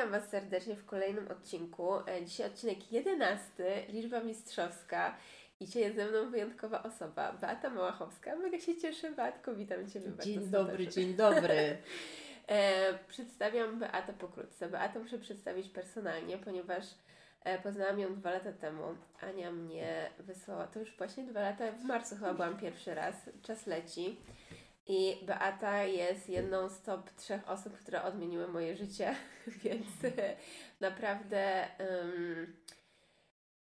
Witam Was serdecznie w kolejnym odcinku. E, Dzisiaj odcinek 11, liczba mistrzowska. I dzisiaj jest ze mną wyjątkowa osoba, Beata Małachowska. Mega się cieszę, Beatko, witam Ciebie bardzo Dzień serdecznie. dobry, dzień dobry. E, przedstawiam Beatę pokrótce. Beatę muszę przedstawić personalnie, ponieważ e, poznałam ją dwa lata temu. Ania mnie wysłała, to już właśnie dwa lata, w marcu chyba byłam pierwszy raz, czas leci. I Beata jest jedną z top trzech osób, które odmieniły moje życie, więc naprawdę em,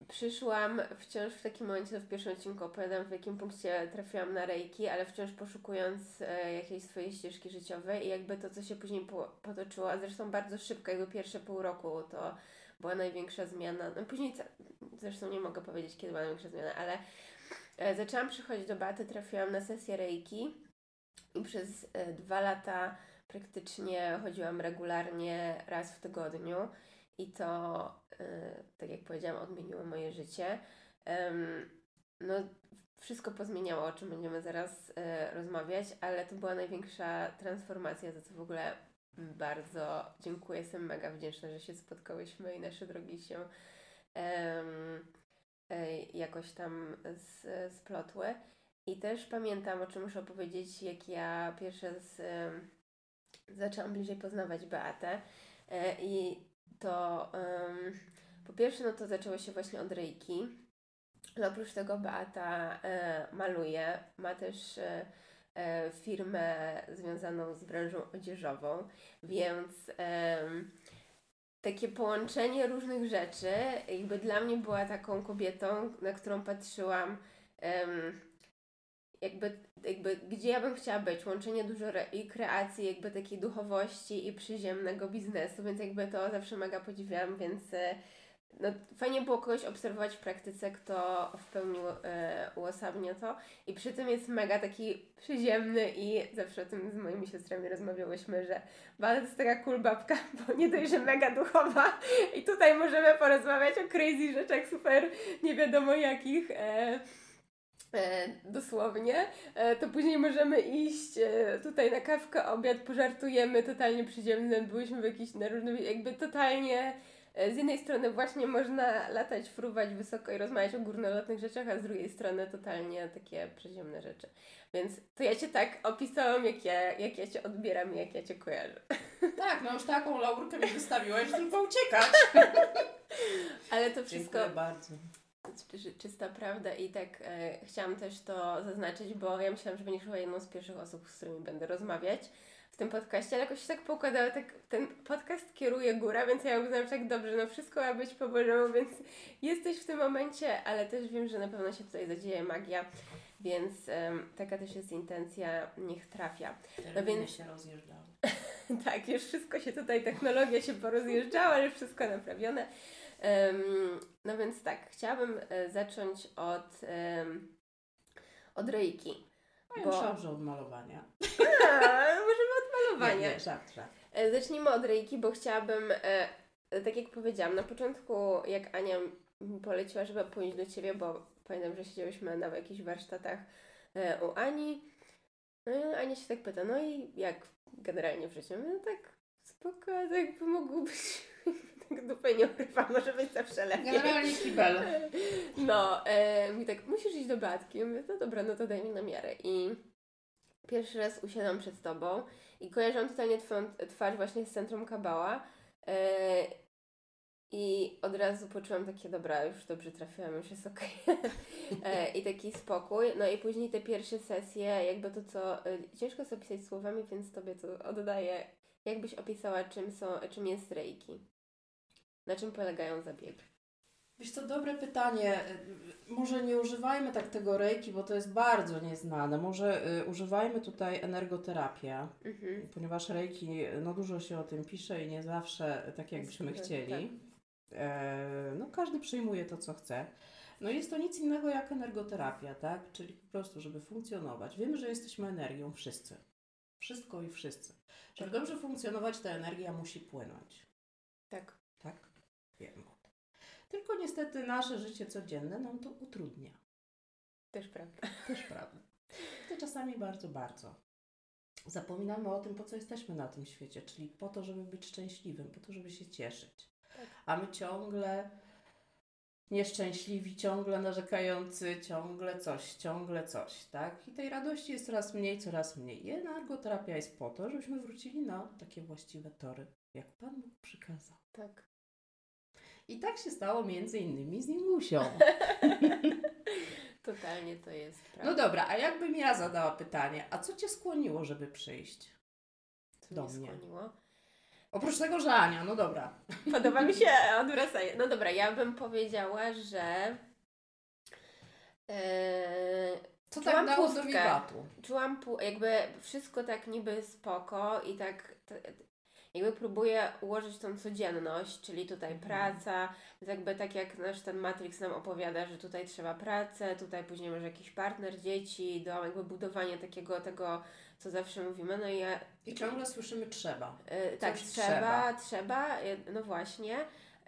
przyszłam wciąż w takim momencie, w pierwszym odcinku opowiadam, w jakim punkcie trafiłam na rejki, ale wciąż poszukując e, jakiejś swojej ścieżki życiowej i jakby to, co się później po, potoczyło, a zresztą bardzo szybko, jakby pierwsze pół roku to była największa zmiana. No później, zresztą nie mogę powiedzieć, kiedy była największa zmiana, ale e, zaczęłam przychodzić do Baty, trafiłam na sesję rejki przez e, dwa lata praktycznie chodziłam regularnie raz w tygodniu i to, e, tak jak powiedziałam, odmieniło moje życie. No, wszystko pozmieniało, o czym będziemy zaraz e, rozmawiać, ale to była największa transformacja, za co w ogóle bardzo dziękuję. Jestem mega wdzięczna, że się spotkałyśmy i nasze drogi się jakoś tam splotły. I też pamiętam, o czym muszę powiedzieć, jak ja pierwszy raz em, zaczęłam bliżej poznawać Beatę. E, I to em, po pierwsze, no to zaczęło się właśnie od rejki. Ale oprócz tego Beata e, maluje, ma też e, firmę związaną z branżą odzieżową, więc takie połączenie różnych rzeczy jakby dla mnie była taką kobietą, na którą patrzyłam jakby, jakby gdzie ja bym chciała być, łączenie dużo i kreacji, jakby takiej duchowości i przyziemnego biznesu, więc jakby to zawsze mega podziwiam, więc e, no, fajnie było kogoś obserwować w praktyce, kto w pełni e, to i przy tym jest mega taki przyziemny i zawsze o tym z moimi siostrami rozmawiałyśmy, że Bala to jest taka cool babka, bo nie dość, że mega duchowa i tutaj możemy porozmawiać o crazy rzeczach super nie wiadomo jakich. E, dosłownie, e, to później możemy iść e, tutaj na kawkę, obiad, pożartujemy, totalnie przyziemne, byliśmy w jakiś na różnym, jakby totalnie e, z jednej strony właśnie można latać, fruwać wysoko i rozmawiać o górnolotnych rzeczach, a z drugiej strony totalnie takie przyziemne rzeczy. Więc to ja Cię tak opisałam, jak ja, jak ja Cię odbieram i jak ja Cię kojarzę. Tak, no już taką laurkę mi wystawiłaś, że tylko uciekać. Ale to wszystko... Dziękuję bardzo. Czy- czysta prawda i tak e, chciałam też to zaznaczyć, bo ja myślałam, że będziesz chyba jedną z pierwszych osób, z którymi będę rozmawiać w tym podcaście, ale jakoś się tak poukładało, tak ten podcast kieruje góra, więc ja uznałam, że tak dobrze, no wszystko ma być po Bożemu, więc jesteś w tym momencie, ale też wiem, że na pewno się tutaj zadzieje magia, więc taka też jest intencja, niech trafia. No więc- się rozjeżdżały. tak, już wszystko się tutaj, technologia się porozjeżdżała, ale już wszystko naprawione. No więc tak, chciałabym e, zacząć od, od rejki. A ja Bo- myślałam, że od malowania. A, możemy od malowania. Nie, nie, żart, żart. E, Zacznijmy od rejki, bo chciałabym, e, tak jak powiedziałam, na początku jak Ania mi poleciła, żeby pójść do Ciebie, bo pamiętam, że siedziałyśmy na jakichś warsztatach u Ani. No i Ania się tak pyta, no i jak generalnie w życiu? No tak spoko, tak jakby mogło być, tak dupę nie urywa, może być zawsze lepiej. Generalnie kibel. No, e, mi tak, musisz iść do Beatki. Ja mówię, no dobra, no to daj mi na miarę. I pierwszy raz usiadłam przed Tobą i kojarzyłam totalnie Twoją twarz właśnie z centrum Kabała. E, I od razu poczułam takie, dobra, już dobrze trafiłam, już jest okej. E, I taki spokój. No i później te pierwsze sesje, jakby to co, e, ciężko sobie opisać słowami, więc Tobie to oddaję. Jakbyś opisała, czym, są, czym jest reiki? Na czym polegają zabiegi? Wiesz co, dobre pytanie. Może nie używajmy tak tego rejki, bo to jest bardzo nieznane. Może y, używajmy tutaj energoterapię, Mhm. ponieważ rejki, no dużo się o tym pisze i nie zawsze tak jakbyśmy chcieli. E, no każdy przyjmuje to, co chce. No jest to nic innego jak energoterapia, tak? Czyli po prostu, żeby funkcjonować. Wiemy, że jesteśmy energią wszyscy. Wszystko i wszyscy. Żeby Tak. dobrze funkcjonować, ta energia musi płynąć. Tak. Tak? Wiemy o tym. Tylko niestety nasze życie codzienne nam to utrudnia. Też prawda. Też prawda. To czasami bardzo, bardzo. Zapominamy o tym, po co jesteśmy na tym świecie, czyli po to, żeby być szczęśliwym, po to, żeby się cieszyć. Tak. A my ciągle nieszczęśliwi, ciągle narzekający, ciągle coś, ciągle coś, tak? I tej radości jest coraz mniej, coraz mniej. I energoterapia jest po to, żebyśmy wrócili na takie właściwe tory, jak Pan Bóg przykazał. Tak. I tak się stało między innymi z Ningusią. Totalnie to jest prawda. No dobra, a jakbym ja zadała pytanie, a co Cię skłoniło, żeby przyjść? Co do mnie skłoniło? Oprócz tego, że Ania, no dobra. Podoba mi się odwracanie. No dobra, ja bym powiedziała, że e, Co Czułam tak dało do pustkę. wiwatu? czułam jakby wszystko tak niby spoko i tak jakby próbuję ułożyć tą codzienność, czyli tutaj Mhm. praca, jakby tak jak nasz ten Matrix nam opowiada, że tutaj trzeba pracę, tutaj później może jakiś partner, dzieci, dom, jakby budowanie takiego tego, co zawsze mówimy, no i ja I ciągle słyszymy trzeba. E, tak, Coś trzeba, trzeba, e, no właśnie.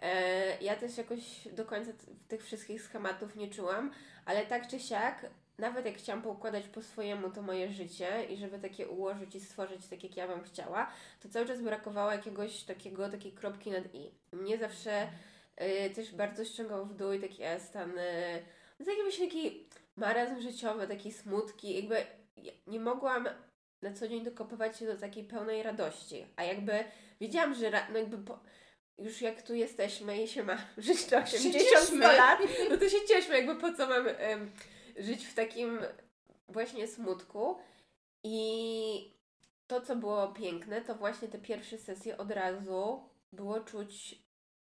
E, ja też jakoś do końca tych wszystkich schematów nie czułam, ale tak czy siak, nawet jak chciałam poukładać po swojemu to moje życie i żeby takie ułożyć i stworzyć tak, jak ja bym chciała, to cały czas brakowało jakiegoś takiego, takiej kropki nad i. Mnie zawsze e, też bardzo ściągał w dół i taki e, stan, e, no taki właśnie taki marazm życiowy, taki smutki, jakby ja nie mogłam na co dzień dokopywać się do takiej pełnej radości. A jakby wiedziałam, że ra- no jakby po, już jak tu jesteśmy i się ma żyć do 80 cieszmy. lat, no to się cieszmy, jakby po co mam żyć w takim właśnie smutku. I to, co było piękne, to właśnie te pierwsze sesje od razu było czuć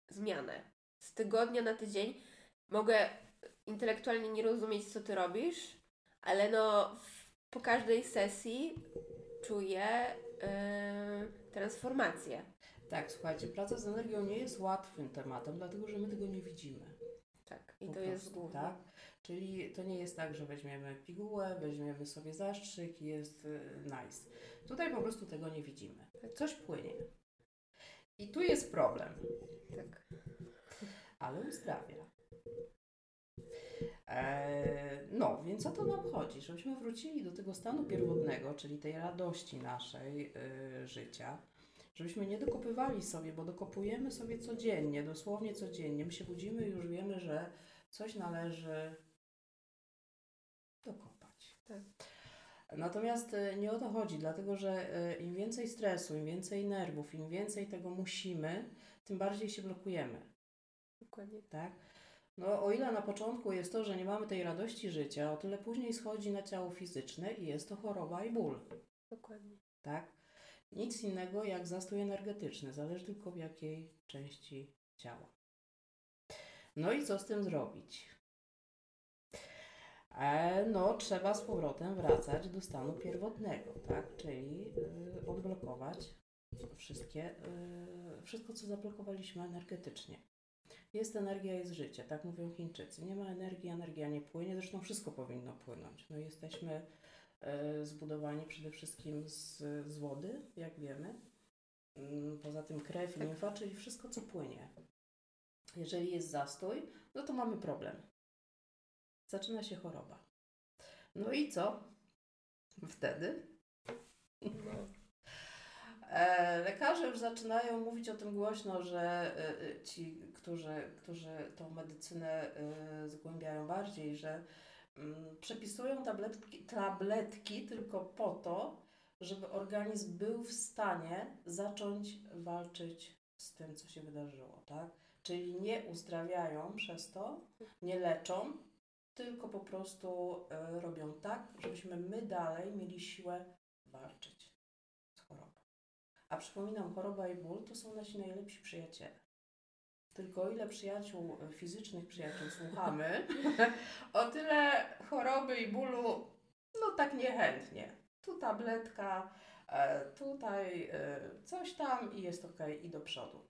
zmianę. Z tygodnia na tydzień mogę intelektualnie nie rozumieć, co ty robisz, ale no po każdej sesji czuję yy, transformację. Tak, słuchajcie, praca z energią nie jest łatwym tematem, dlatego że my tego nie widzimy. Tak, i Po to jest prostu, główne. Tak? Czyli to nie jest tak, że weźmiemy pigułę, weźmiemy sobie zastrzyk i jest y, nice. Tutaj po prostu tego nie widzimy. Coś płynie. I tu jest problem, Tak. ale uzdrawia. Eee, no, więc o to nam chodzi, żebyśmy wrócili do tego stanu pierwotnego, czyli tej radości naszej y, życia, żebyśmy nie dokopywali sobie, bo dokopujemy sobie codziennie, dosłownie codziennie. My się budzimy i już wiemy, że coś należy dokopać. Tak. Natomiast y, nie o to chodzi, dlatego że y, im więcej stresu, im więcej nerwów, im więcej tego musimy, tym bardziej się blokujemy Dokładnie. tak? No, o ile na początku jest to, że nie mamy tej radości życia, o tyle później schodzi na ciało fizyczne i jest to choroba i ból, Dokładnie. tak? Nic innego jak zastój energetyczny, zależy tylko w jakiej części ciała. No i co z tym zrobić? E, no, trzeba z powrotem wracać do stanu pierwotnego, tak? Czyli y, odblokować wszystkie, y, wszystko, co zablokowaliśmy energetycznie. Jest energia, jest życie, tak mówią Chińczycy. Nie ma energii, energia nie płynie, zresztą wszystko powinno płynąć. No, jesteśmy e, zbudowani przede wszystkim z, z wody, jak wiemy. Mm, Poza tym krew i Tak. limfa, czyli wszystko, co płynie. Jeżeli jest zastój, no to mamy problem. Zaczyna się choroba. No i co? Wtedy No. E, lekarze już zaczynają mówić o tym głośno, że e, e, ci, którzy, którzy tą medycynę zgłębiają bardziej, że mm, przepisują tabletki, tabletki tylko po to, żeby organizm był w stanie zacząć walczyć z tym, co się wydarzyło, tak? Czyli nie uzdrawiają przez to, nie leczą, tylko po prostu e, robią tak, żebyśmy my dalej mieli siłę walczyć z chorobą. A przypominam, choroba i ból to są nasi najlepsi przyjaciele. tylko o ile przyjaciół, e, fizycznych przyjaciół słuchamy, o tyle choroby i bólu, no tak niechętnie. Tu tabletka, e, tutaj coś tam i jest ok, i do przodu.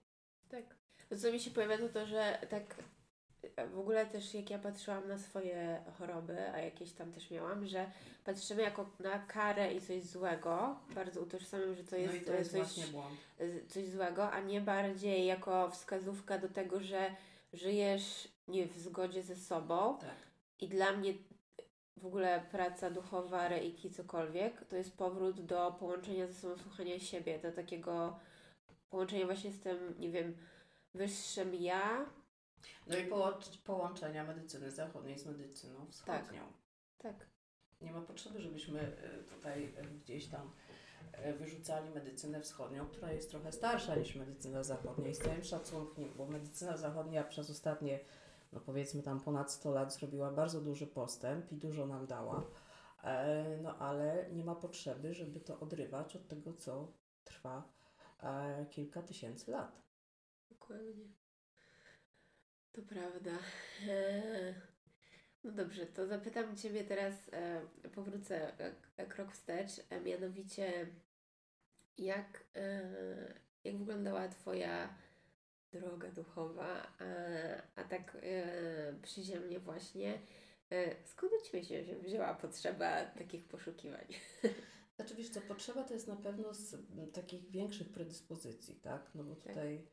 Tak. To co mi się pojawia to to, że tak w ogóle też jak ja patrzyłam na swoje choroby, a jakieś tam też miałam, że patrzymy jako na karę i coś złego, bardzo utożsamiam, że to jest, no to e, jest coś, właśnie błąd. e, coś złego, a nie bardziej jako wskazówka do tego, że żyjesz nie w zgodzie ze sobą Tak. i dla mnie w ogóle praca duchowa, reiki, cokolwiek, to jest powrót do połączenia ze sobą, słuchania siebie, do takiego połączenia właśnie z tym, nie wiem, wyższym ja. No i połącz- połączenia medycyny zachodniej z medycyną wschodnią. Tak. Nie ma potrzeby, żebyśmy e, tutaj e, gdzieś tam e, wyrzucali medycynę wschodnią, która jest trochę starsza niż medycyna zachodnia i z całym szacunkiem, bo medycyna zachodnia przez ostatnie, no powiedzmy tam ponad 100 lat zrobiła bardzo duży postęp i dużo nam dała, no ale nie ma potrzeby, żeby to odrywać od tego, co trwa kilka tysięcy lat. Dokładnie. To prawda. Eee, No dobrze, to zapytam Ciebie teraz, e, powrócę e, k- krok wstecz, e, mianowicie jak, e, jak wyglądała Twoja droga duchowa, a, a tak e, przyziemnie właśnie, e, skąd u Ciebie się wzięła potrzeba takich poszukiwań? Znaczy wiesz co, potrzeba to jest na pewno z takich większych predyspozycji, tak? No bo tutaj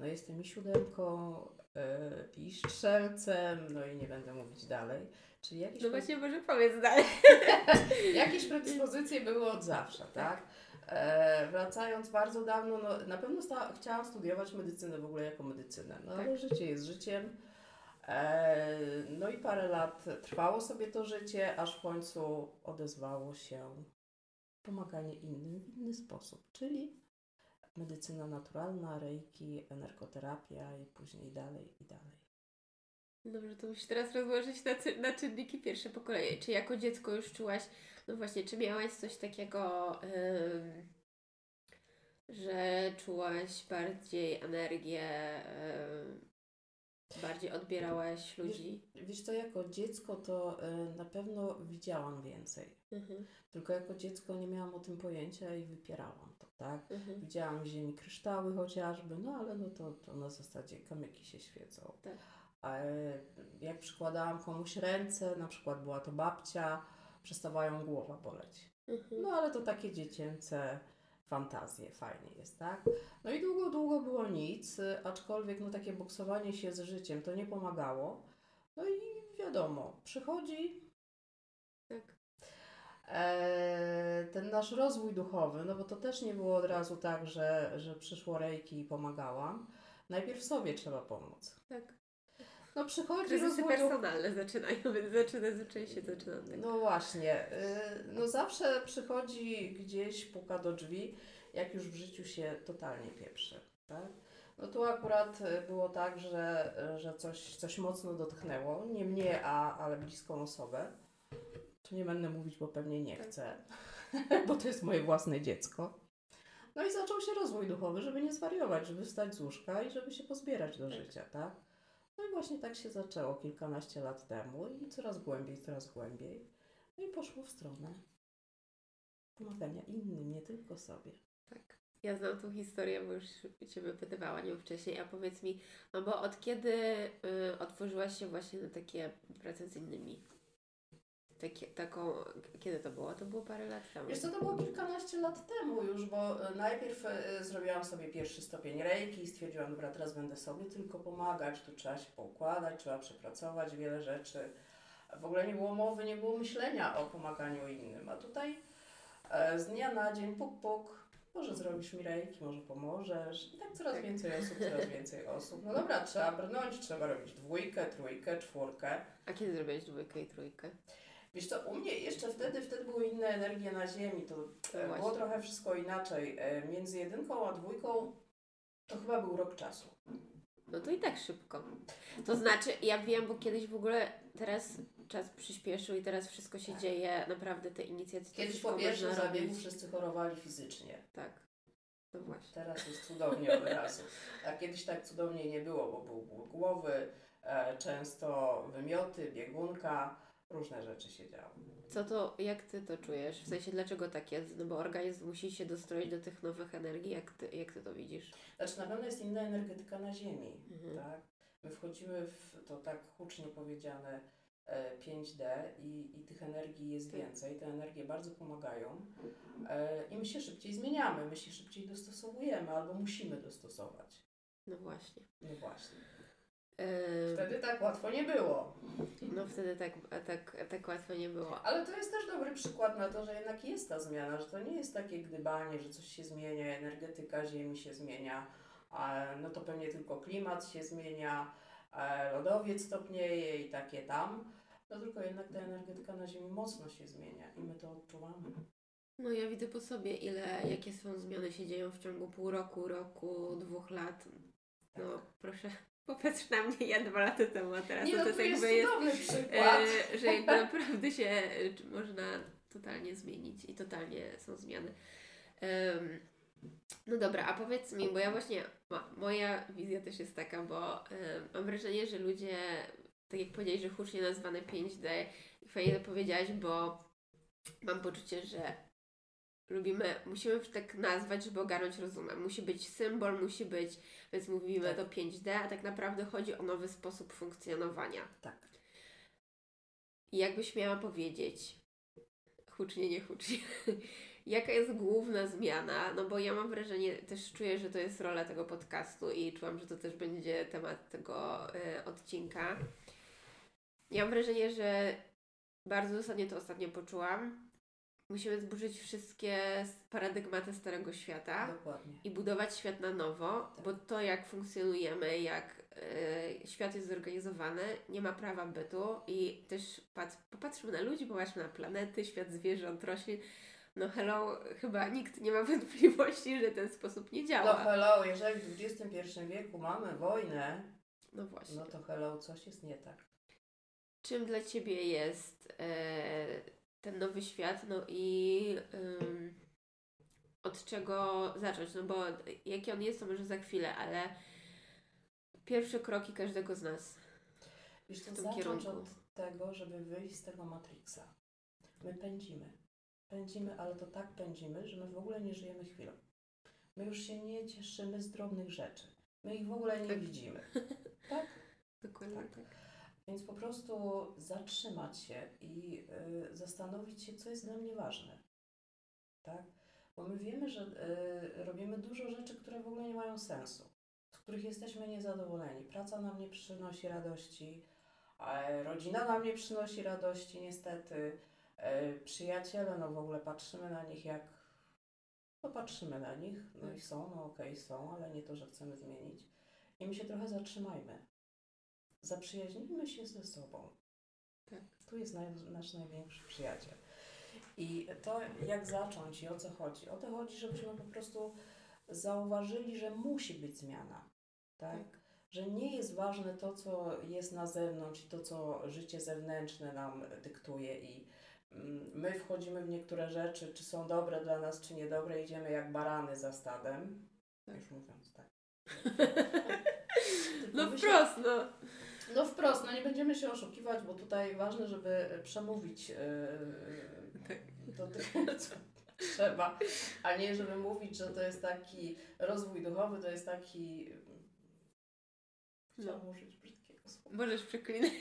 no jestem i siódemką, e, i strzelcem, no i nie będę mówić dalej. Czyli jakieś, No właśnie, może powiedz dalej. jakieś predyspozycje były od zawsze, tak? E, wracając bardzo dawno, no na pewno sta- chciałam studiować medycynę w ogóle jako medycynę, no ale życie jest życiem. E, no i parę lat trwało sobie to życie, aż w końcu odezwało się pomaganie innym w inny sposób, czyli medycyna naturalna, reiki, energoterapia i później dalej i dalej. Dobrze, to musisz teraz rozłożyć na, na czynniki pierwsze po kolei. Czy jako dziecko już czułaś, no właśnie, czy miałaś coś takiego, ym, że czułaś bardziej energię, ym, bardziej odbierałaś ludzi? Wiesz co, jako dziecko to e, na pewno widziałam więcej. Mhm, Tylko jako dziecko nie miałam o tym pojęcia i wypierałam tak? mhm. Widziałam w ziemi kryształy chociażby, no ale no to, to na zasadzie kamyki się świecą. Tak. A e, jak przykładałam komuś ręce, na przykład była to babcia, przestawała ją głowa boleć. Mhm. No ale to takie dziecięce fantazje, fajnie jest, tak? No i długo, długo było nic, aczkolwiek no takie boksowanie się z życiem to nie pomagało. No i wiadomo, przychodzi Tak. E, ten nasz rozwój duchowy, no bo to też nie było od razu tak, że, że przyszło rejki i pomagałam. Najpierw sobie trzeba pomóc. tak. No przychodzi Kryzysy rozwój personalne zaczynają, więc zaczyna, zazwyczaj się zaczyna tego. No właśnie, y, no zawsze przychodzi gdzieś, puka do drzwi, jak już w życiu się totalnie pieprzy, tak? No tu akurat y, było tak, że, że coś, coś mocno dotknęło, nie mnie, a, ale bliską osobę. Tu nie będę mówić, bo pewnie nie Tak. chcę, bo to jest moje własne dziecko. No i zaczął się rozwój duchowy, żeby nie zwariować, żeby wstać z łóżka i żeby się pozbierać do Tak. życia, tak? No i właśnie tak się zaczęło kilkanaście lat temu i coraz głębiej, coraz głębiej. No i poszło w stronę pomagania innym, nie tylko sobie. Tak. Ja znam tą historię, bo już Cię wypytywała nią wcześniej, a powiedz mi, no bo od kiedy y, otworzyłaś się właśnie na takie prace z innymi? Takie, taką, kiedy to było? To było parę lat temu. Wiesz co, to było kilkanaście lat temu już, bo e, najpierw e, zrobiłam sobie pierwszy stopień rejki i stwierdziłam, dobra, teraz będę sobie tylko pomagać, tu trzeba się poukładać, trzeba przepracować wiele rzeczy. W ogóle nie było mowy, nie było myślenia o pomaganiu innym, a tutaj e, z dnia na dzień puk puk, może zrobisz mi rejki, może pomożesz i tak coraz Tak. więcej osób, coraz więcej osób. No dobra, trzeba brnąć, trzeba robić dwójkę, trójkę, czwórkę. A kiedy zrobiłeś dwójkę i trójkę? Wiesz co, u mnie jeszcze wtedy, wtedy były inne energie na Ziemi, to e, właśnie. było trochę wszystko inaczej. E, Między jedynką a dwójką to chyba był rok czasu. No to i tak szybko. To znaczy, ja wiem, bo kiedyś w ogóle teraz czas przyspieszył i teraz wszystko się dzieje, naprawdę te inicjatywy. Kiedyś po pierwszym zabiegu wszyscy chorowali fizycznie. Tak. No właśnie. Teraz jest cudownie od razu. A kiedyś tak cudownie nie było, bo był ból głowy, e, często wymioty, biegunka, różne rzeczy się działy. Co to, jak ty to czujesz? W sensie, dlaczego tak jest? No bo organizm musi się dostroić do tych nowych energii. Jak ty, jak ty to widzisz? Znaczy na pewno jest inna energetyka na Ziemi, Mhm. tak? My wchodzimy w to tak hucznie powiedziane e, 5D i, i tych energii jest Tak. więcej. Te energie bardzo pomagają e, i my się szybciej zmieniamy, my się szybciej dostosowujemy albo musimy dostosować. No właśnie. No właśnie. Wtedy tak łatwo nie było. no wtedy tak, tak, tak łatwo nie było. Ale to jest też dobry przykład na to, że jednak jest ta zmiana, że to nie jest takie gdybanie, że coś się zmienia, energetyka Ziemi się zmienia, no to pewnie tylko klimat się zmienia, lodowiec stopnieje i takie tam. No tylko jednak ta energetyka na Ziemi mocno się zmienia i my to odczuwamy. No ja widzę po sobie, ile, jakie są zmiany się dzieją w ciągu pół roku, roku, dwóch lat. No proszę, popatrz na mnie, ja dwa lata temu, a teraz Nie, to, no to to jest jakby jest, cudowny przykład. e, że naprawdę się można totalnie zmienić i totalnie są zmiany. Em, no dobra, a powiedz mi, bo ja właśnie, moja wizja też jest taka, bo em, mam wrażenie, że ludzie, tak jak powiedziałeś, że hucznie nazwane 5D, i fajnie to powiedziałaś, bo mam poczucie, że lubimy, musimy tak nazwać, żeby ogarnąć rozumem. Musi być symbol, musi być, więc mówimy Tak. to 5D, a tak naprawdę chodzi o nowy sposób funkcjonowania. Tak. I jakbyś miała powiedzieć, hucznie, nie hucznie, jaka jest główna zmiana? No bo ja mam wrażenie, też czuję, że to jest rola tego podcastu i czułam, że to też będzie temat tego e, odcinka. Ja mam wrażenie, że bardzo dosadnie to ostatnio poczułam. Musimy zburzyć wszystkie paradygmaty Starego Świata Dokładnie. i budować świat na nowo, bo to jak funkcjonujemy, jak e, świat jest zorganizowany, nie ma prawa bytu i też pat, popatrzmy na ludzi, popatrzmy na planety, świat zwierząt, roślin. No hello, chyba nikt nie ma wątpliwości, że ten sposób nie No działa. hello, jeżeli w XXI wieku mamy wojnę, No właśnie. no to hello, coś jest nie tak. Czym dla Ciebie jest e, ten nowy świat, no i ym, od czego zacząć? No bo jaki on jest, to może za chwilę, ale pierwsze kroki każdego z nas. Wiesz, to w tym zacząć kierunku. od tego, żeby wyjść z tego Matrixa. My pędzimy. Pędzimy, ale to tak pędzimy, że my w ogóle nie żyjemy chwilą. My już się nie cieszymy z drobnych rzeczy. My ich w ogóle nie Tak. widzimy. Tak? Dokładnie Tak. tak. Więc po prostu zatrzymać się i y, zastanowić się, co jest dla mnie ważne. Tak? Bo my wiemy, że y, robimy dużo rzeczy, które w ogóle nie mają sensu, z których jesteśmy niezadowoleni. Praca nam nie przynosi radości, rodzina nam nie przynosi radości, niestety. E, przyjaciele, no w ogóle patrzymy na nich jak. No patrzymy na nich, no i są, no okej, są, ale nie to, że chcemy zmienić. I my się trochę zatrzymajmy. Zaprzyjaźnijmy się ze sobą. Tak. Tu jest naj, nasz największy przyjaciel. I to, jak zacząć i o co chodzi? O to chodzi, żebyśmy po prostu zauważyli, że musi być zmiana. Tak? Że nie jest ważne to, co jest na zewnątrz i to, co życie zewnętrzne nam dyktuje i mm, my wchodzimy w niektóre rzeczy, czy są dobre dla nas, czy niedobre, idziemy jak barany za stadem. Tak. Już mówiąc tak. No wprost, no. No wprost, no nie będziemy się oszukiwać, bo tutaj ważne, żeby przemówić yy, do tego, co trzeba, a nie żeby mówić, że to jest taki rozwój duchowy, to jest taki... Chciałam użyć brzydkiego słowa. Możesz przeklinać.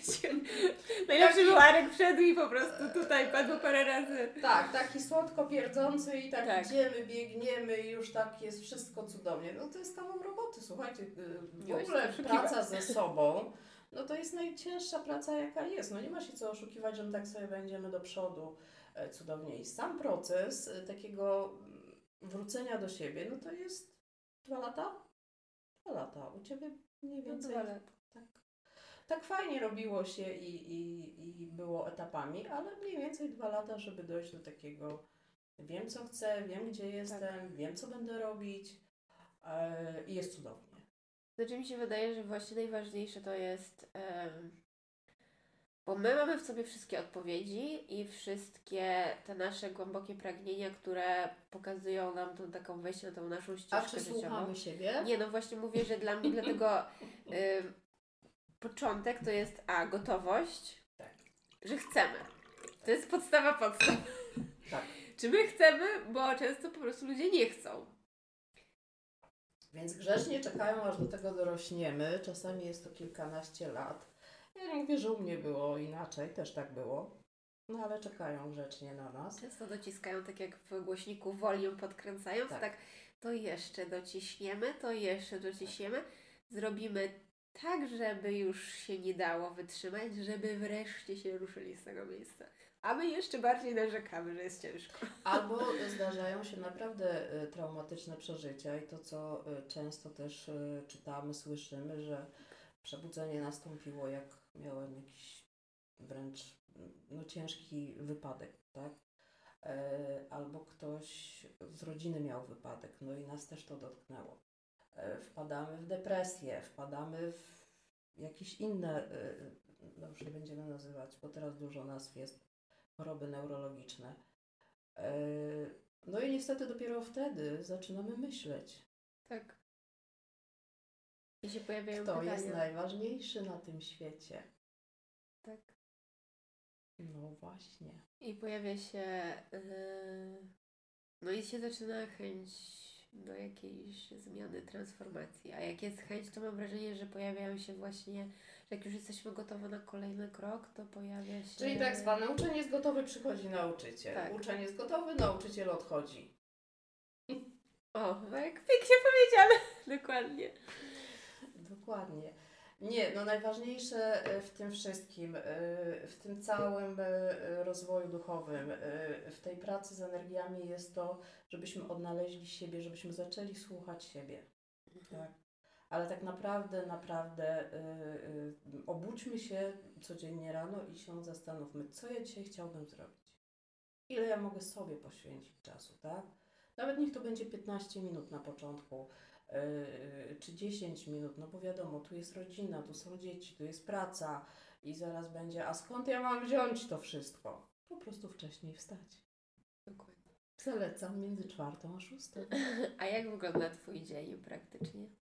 Najlepszy był Arek wszedł i po prostu tutaj padło parę razy. Tak, taki słodko pierdzący i tak, Tak. idziemy, biegniemy i już tak jest wszystko cudownie. No to jest kawał roboty, słuchajcie. yy, W ogóle praca ze sobą, no to jest najcięższa praca jaka jest. No nie ma się co oszukiwać, że my tak sobie będziemy do przodu e, cudownie. I sam proces e, takiego mm, wrócenia do siebie, no to jest dwa lata? Dwa lata. U Ciebie mniej No więcej dwa lata. tak, tak fajnie robiło się i, i, i było etapami, ale mniej więcej dwa lata, żeby dojść do takiego wiem co chcę, wiem gdzie jestem, wiem co będę robić e, i jest cudownie. Znaczy mi się wydaje, że właśnie najważniejsze to jest Bo my mamy w sobie wszystkie odpowiedzi i wszystkie te nasze głębokie pragnienia, które pokazują nam tą taką wejście na tą naszą ścieżkę A czy życiową. słuchamy siebie? Nie, no właśnie mówię, że dla mnie dlatego początek to jest A, gotowość, Tak. że chcemy. To jest podstawa podstaw. Tak. Czy my chcemy, bo często po prostu ludzie nie chcą. Więc grzecznie czekają, aż do tego dorośniemy. Czasami jest to kilkanaście lat. Ja nie mówię, że u mnie było inaczej, też tak było. No ale czekają grzecznie na nas. Często dociskają, tak jak w głośniku volume podkręcając, tak. Tak. tak to jeszcze dociśniemy, to jeszcze dociśniemy. Zrobimy tak, żeby już się nie dało wytrzymać, żeby wreszcie się ruszyli z tego miejsca. A my jeszcze bardziej narzekamy, że jest ciężko. Albo zdarzają się naprawdę y, traumatyczne przeżycia i to, co y, często też y, czytamy, słyszymy, że przebudzenie nastąpiło, jak miałem jakiś wręcz no, ciężki wypadek, tak? E, Albo ktoś z rodziny miał wypadek, no i nas też to dotknęło. E, Wpadamy w depresję, wpadamy w jakieś inne, y, no będziemy nazywać, bo teraz dużo nazw jest, choroby neurologiczne. E, No i niestety dopiero wtedy zaczynamy myśleć, Tak. I się pojawiają kto pytania. jest najważniejszy na tym świecie. Tak. No właśnie. I pojawia się. Yy, no i się zaczyna chęć do jakiejś zmiany, transformacji. A jak jest chęć, to mam wrażenie, że pojawiają się właśnie, jak już jesteśmy gotowe na kolejny krok, to pojawia się. Czyli tak zwane uczeń jest gotowy, przychodzi nauczyciel. Tak. Uczeń jest gotowy, nauczyciel odchodzi. O, jak pięknie powiedziane. Dokładnie. Dokładnie. Nie, no najważniejsze e, w tym wszystkim, e, w tym całym e, rozwoju duchowym, w tej pracy z energiami jest to, żebyśmy odnaleźli siebie, żebyśmy zaczęli słuchać siebie. Tak. Ale tak naprawdę, naprawdę y, y, obudźmy się codziennie rano i się zastanówmy, co ja dzisiaj chciałbym zrobić. Ile ja mogę sobie poświęcić czasu, tak? Nawet niech to będzie 15 minut na początku, y, czy 10 minut, no bo wiadomo, tu jest rodzina, tu są dzieci, tu jest praca i zaraz będzie, a skąd ja mam wziąć to wszystko? Po prostu wcześniej wstać. Dokładnie. Zalecam między czwartą a szóstą. A jak wygląda Twój dzień praktycznie?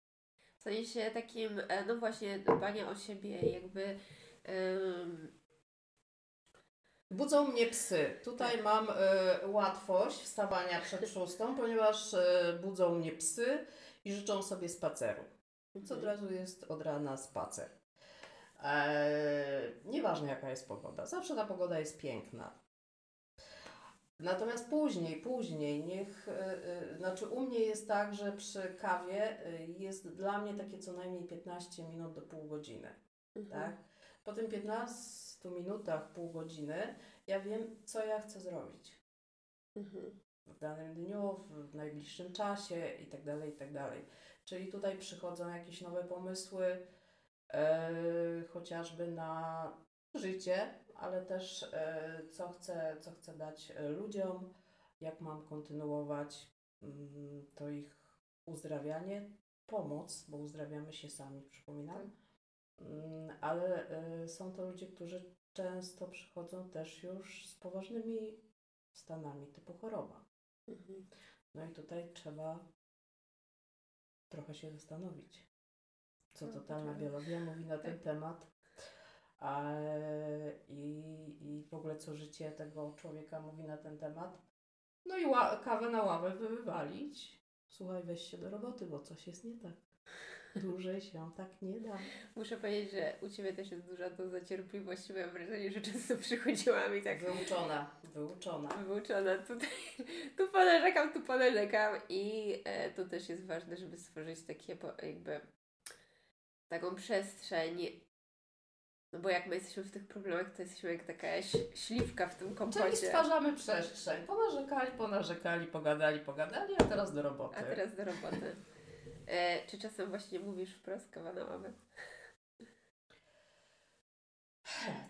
W sensie takim, e, no właśnie, dbania o siebie, jakby. ym, Budzą mnie psy. Tutaj mam e, łatwość wstawania przed szóstą, ponieważ e, budzą mnie psy i życzą sobie spaceru. Co od razu jest od rana spacer. E, nieważne jaka jest pogoda. Zawsze ta pogoda jest piękna. Natomiast później, później, niech, e, e, znaczy u mnie jest tak, że przy kawie e, jest dla mnie takie co najmniej 15 minut do pół godziny Mhm. tak? Po tym 15 minutach, pół godziny, ja wiem, co ja chcę zrobić Mhm. w danym dniu, w najbliższym czasie i tak dalej, i tak dalej. Czyli tutaj przychodzą jakieś nowe pomysły, e, chociażby na życie, ale też e, co, chcę, co chcę dać e, ludziom, jak mam kontynuować mm, to ich uzdrawianie, pomoc, bo uzdrawiamy się sami, przypominam. Mm, ale y, są to ludzie, którzy często przychodzą też już z poważnymi stanami typu choroba. Mhm. No i tutaj trzeba trochę się zastanowić, co No, totalna tak. biologia mówi na ten Tak. temat. A, i, I w ogóle co życie tego człowieka mówi na ten temat. No i kawę na ławę wywalić. Słuchaj, weź się do roboty, bo coś jest nie tak. Dłużej się tak nie da. Muszę powiedzieć, że u Ciebie też jest duża doza cierpliwości. Mam wrażenie, że często przychodziłam i tak Wyuczona, wyuczona. wyuczona tutaj, tu ponarzekam, tu ponarzekam i e, to też jest ważne, żeby stworzyć takie jakby taką przestrzeń, no bo jak my jesteśmy w tych problemach, to jesteśmy jak taka śliwka w tym Czyli kompocie. stwarzamy przestrzeń. Ponarzekali, ponarzekali, pogadali, pogadali, a teraz do roboty. A teraz do roboty. E, czy czasem właśnie mówisz wprost kawa na ławę?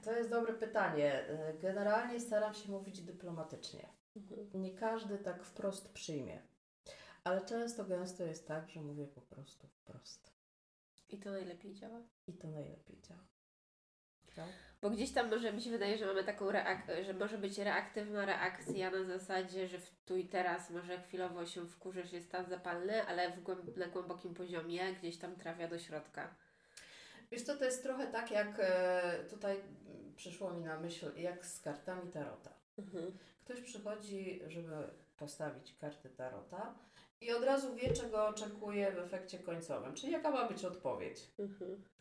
To jest dobre pytanie. Generalnie staram się mówić dyplomatycznie. Mhm. Nie każdy tak wprost przyjmie. Ale często, gęsto jest tak, że mówię po prostu wprost. I to najlepiej działa. I to najlepiej działa. Tak. Bo gdzieś tam może mi się wydaje, że mamy taką reak- że może być reaktywna reakcja na zasadzie, że w tu i teraz może chwilowo się wkurzysz, jest stan zapalny, ale w głęb- na głębokim poziomie gdzieś tam trafia do środka. Wiesz co, to jest trochę tak jak e, tutaj przyszło mi na myśl, jak z kartami tarota. Ktoś przychodzi, żeby postawić karty tarota i od razu wie, czego oczekuje w efekcie końcowym, czyli jaka ma być odpowiedź.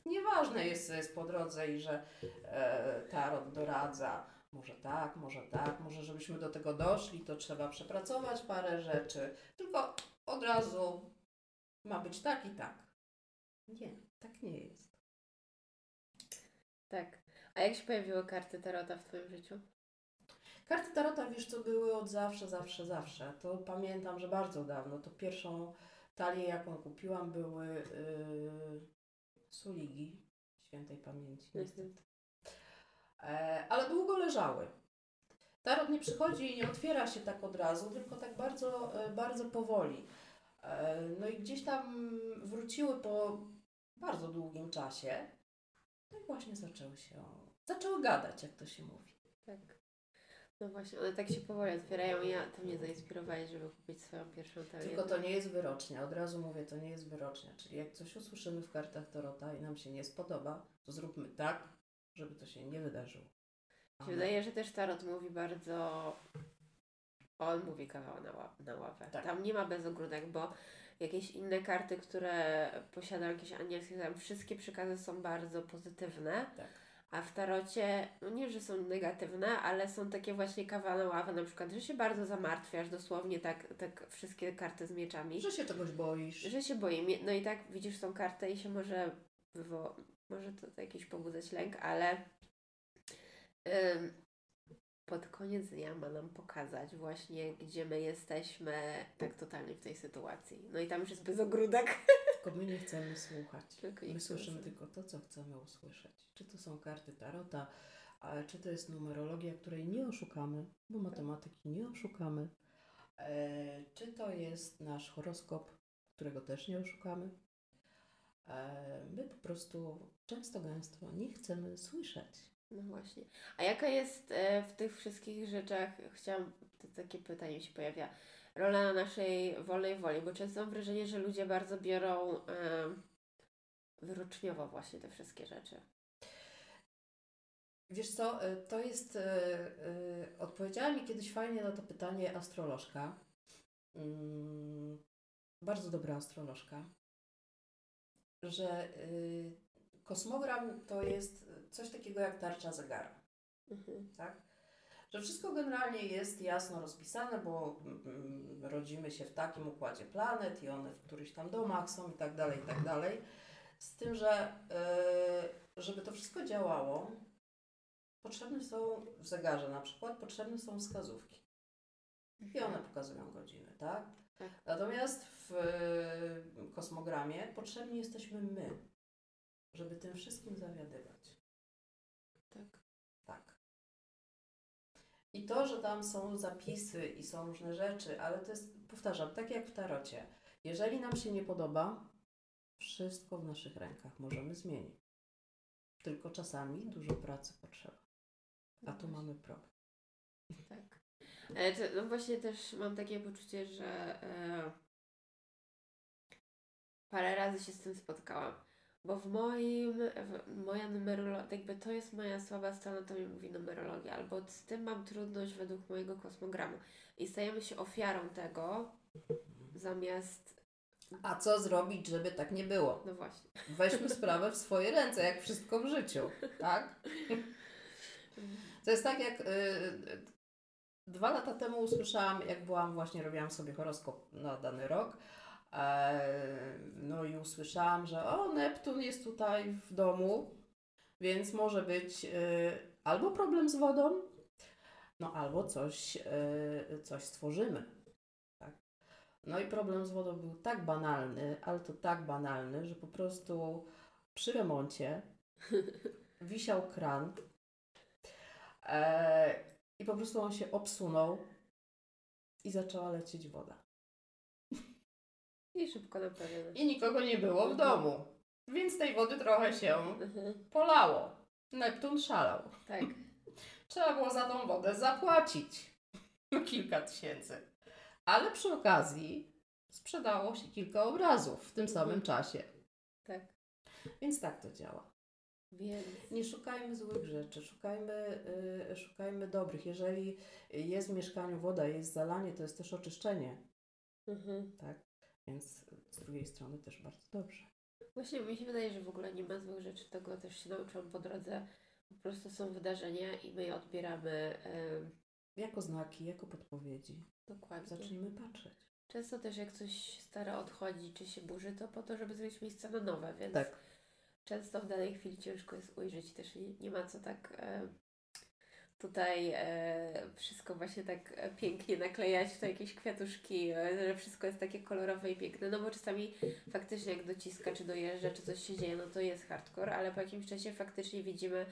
Nieważne jest, co jest po drodze i że e, tarot doradza, może tak, może tak, może żebyśmy do tego doszli, to trzeba przepracować parę rzeczy, tylko od razu ma być tak i tak. Nie, tak nie jest. Tak. A jak się pojawiły karty Tarota w Twoim życiu? Karty Tarota, wiesz co, były od zawsze, zawsze, zawsze. To pamiętam, że bardzo dawno. To pierwszą talię, jaką kupiłam, były yy, Suligi, świętej pamięci, niestety. E, ale długo leżały. Tarot nie przychodzi i nie otwiera się tak od razu, tylko tak bardzo, e, bardzo powoli. E, no i gdzieś tam wróciły po bardzo długim czasie. No i właśnie zaczęły się, zaczęły gadać, jak to się mówi. Tak. No właśnie, one tak się powoli otwierają i ja, to mnie zainspirowałeś, żeby kupić swoją pierwszą talię. Tylko to nie jest wyrocznia, od razu mówię, to nie jest wyrocznia. Czyli jak coś usłyszymy w kartach Tarota i nam się nie spodoba, to zróbmy tak, żeby to się nie wydarzyło. Mi się wydaje, że też Tarot mówi bardzo... On mówi kawał na, ła- na ławę. Tak. Tam nie ma bezogródek, bo jakieś inne karty, które posiadają jakieś anielskie, tam wszystkie przekazy są bardzo pozytywne. Tak. A w tarocie, no nie, że są negatywne, ale są takie właśnie kawa na przykład, że się bardzo zamartwiasz, dosłownie tak, tak wszystkie karty z mieczami. Że się czegoś boisz. Że się. Mie- No i tak widzisz tą kartę i się może wywo- może to jakiś pobudzać lęk, ale ym, pod koniec dnia ma nam pokazać właśnie, gdzie my jesteśmy tak totalnie w tej sytuacji. No i tam już jest bezogródek. Tylko my nie chcemy słuchać. Tylko My słyszymy tylko to, co chcemy usłyszeć. Czy to są karty Tarota, a czy to jest numerologia, której nie oszukamy, bo matematyki nie oszukamy. E, czy to jest nasz horoskop, którego też nie oszukamy. E, my po prostu często gęsto nie chcemy słyszeć. No właśnie. A jaka jest e, w tych wszystkich rzeczach, chciałam, to takie pytanie się pojawia, rola naszej wolnej woli, bo często mam wrażenie, że ludzie bardzo biorą wyroczniowo właśnie te wszystkie rzeczy. Wiesz co, e, to jest. e, Odpowiedziała mi kiedyś fajnie na to pytanie astrolożka. Mm, bardzo dobra astrolożka. Że y, kosmogram to jest coś takiego jak tarcza zegara. Mhm. tak? Że wszystko generalnie jest jasno rozpisane, bo mm, rodzimy się w takim układzie planet i one w którychś tam domach są i tak dalej, i tak dalej. Z tym, że y, żeby to wszystko działało, potrzebne są w zegarze na przykład, potrzebne są wskazówki. I one pokazują godziny, tak? Tak. Natomiast w y, kosmogramie potrzebni jesteśmy my, żeby tym wszystkim zawiadywać. I to, że tam są zapisy i są różne rzeczy, ale to jest, powtarzam, tak jak w tarocie. Jeżeli nam się nie podoba, wszystko w naszych rękach możemy zmienić. Tylko czasami dużo pracy potrzeba. A tu mamy problem. Tak. To, no właśnie też mam takie poczucie, że e, parę razy się z tym spotkałam. Bo w moim, w, moja numerologia, jakby to jest moja słaba strona, to mi mówi numerologia, albo z tym mam trudność według mojego kosmogramu. I stajemy się ofiarą tego, zamiast, A co zrobić, żeby tak nie było? no właśnie. Weźmy sprawę w swoje ręce, jak wszystko w życiu, tak? To jest tak jak y, y, dwa lata temu usłyszałam, jak byłam, właśnie robiłam sobie horoskop na dany rok. E, no i usłyszałam, że o, Neptun jest tutaj w domu, więc może być y, albo problem z wodą, no albo coś, y, coś stworzymy. Tak? No i problem z wodą był tak banalny, ale to tak banalny, że po prostu przy remoncie wisiał kran e, i po prostu on się obsunął i zaczęła lecieć woda. I szybko naprawione. I nikogo nie było w domu, więc tej wody trochę się Mhm. polało. Neptun szalał. Tak. Trzeba było za tą wodę zapłacić kilka tysięcy. Ale przy okazji sprzedało się kilka obrazów w tym samym czasie. Tak. Więc tak to działa. Więc Nie szukajmy złych rzeczy, szukajmy, y, szukajmy dobrych. Jeżeli jest w mieszkaniu woda, jest zalanie, to jest też oczyszczenie. mhm. Tak? Więc z drugiej strony też bardzo dobrze. Właśnie mi się wydaje, że w ogóle nie ma złych rzeczy, tego też się nauczyłam po drodze. Po prostu są wydarzenia i my je odbieramy em, Jako znaki, jako podpowiedzi. dokładnie. Zacznijmy patrzeć. Często też jak coś stare odchodzi, czy się burzy, to po to, żeby zrobić miejsce na nowe, więc Tak. często w danej chwili ciężko jest ujrzeć. Też nie, nie ma co tak e, tutaj e, wszystko właśnie tak pięknie naklejać, to jakieś kwiatuszki, e, że wszystko jest takie kolorowe i piękne, no bo czasami faktycznie jak dociska, czy dojeżdża, czy coś się dzieje, no to jest hardcore, ale po jakimś czasie faktycznie widzimy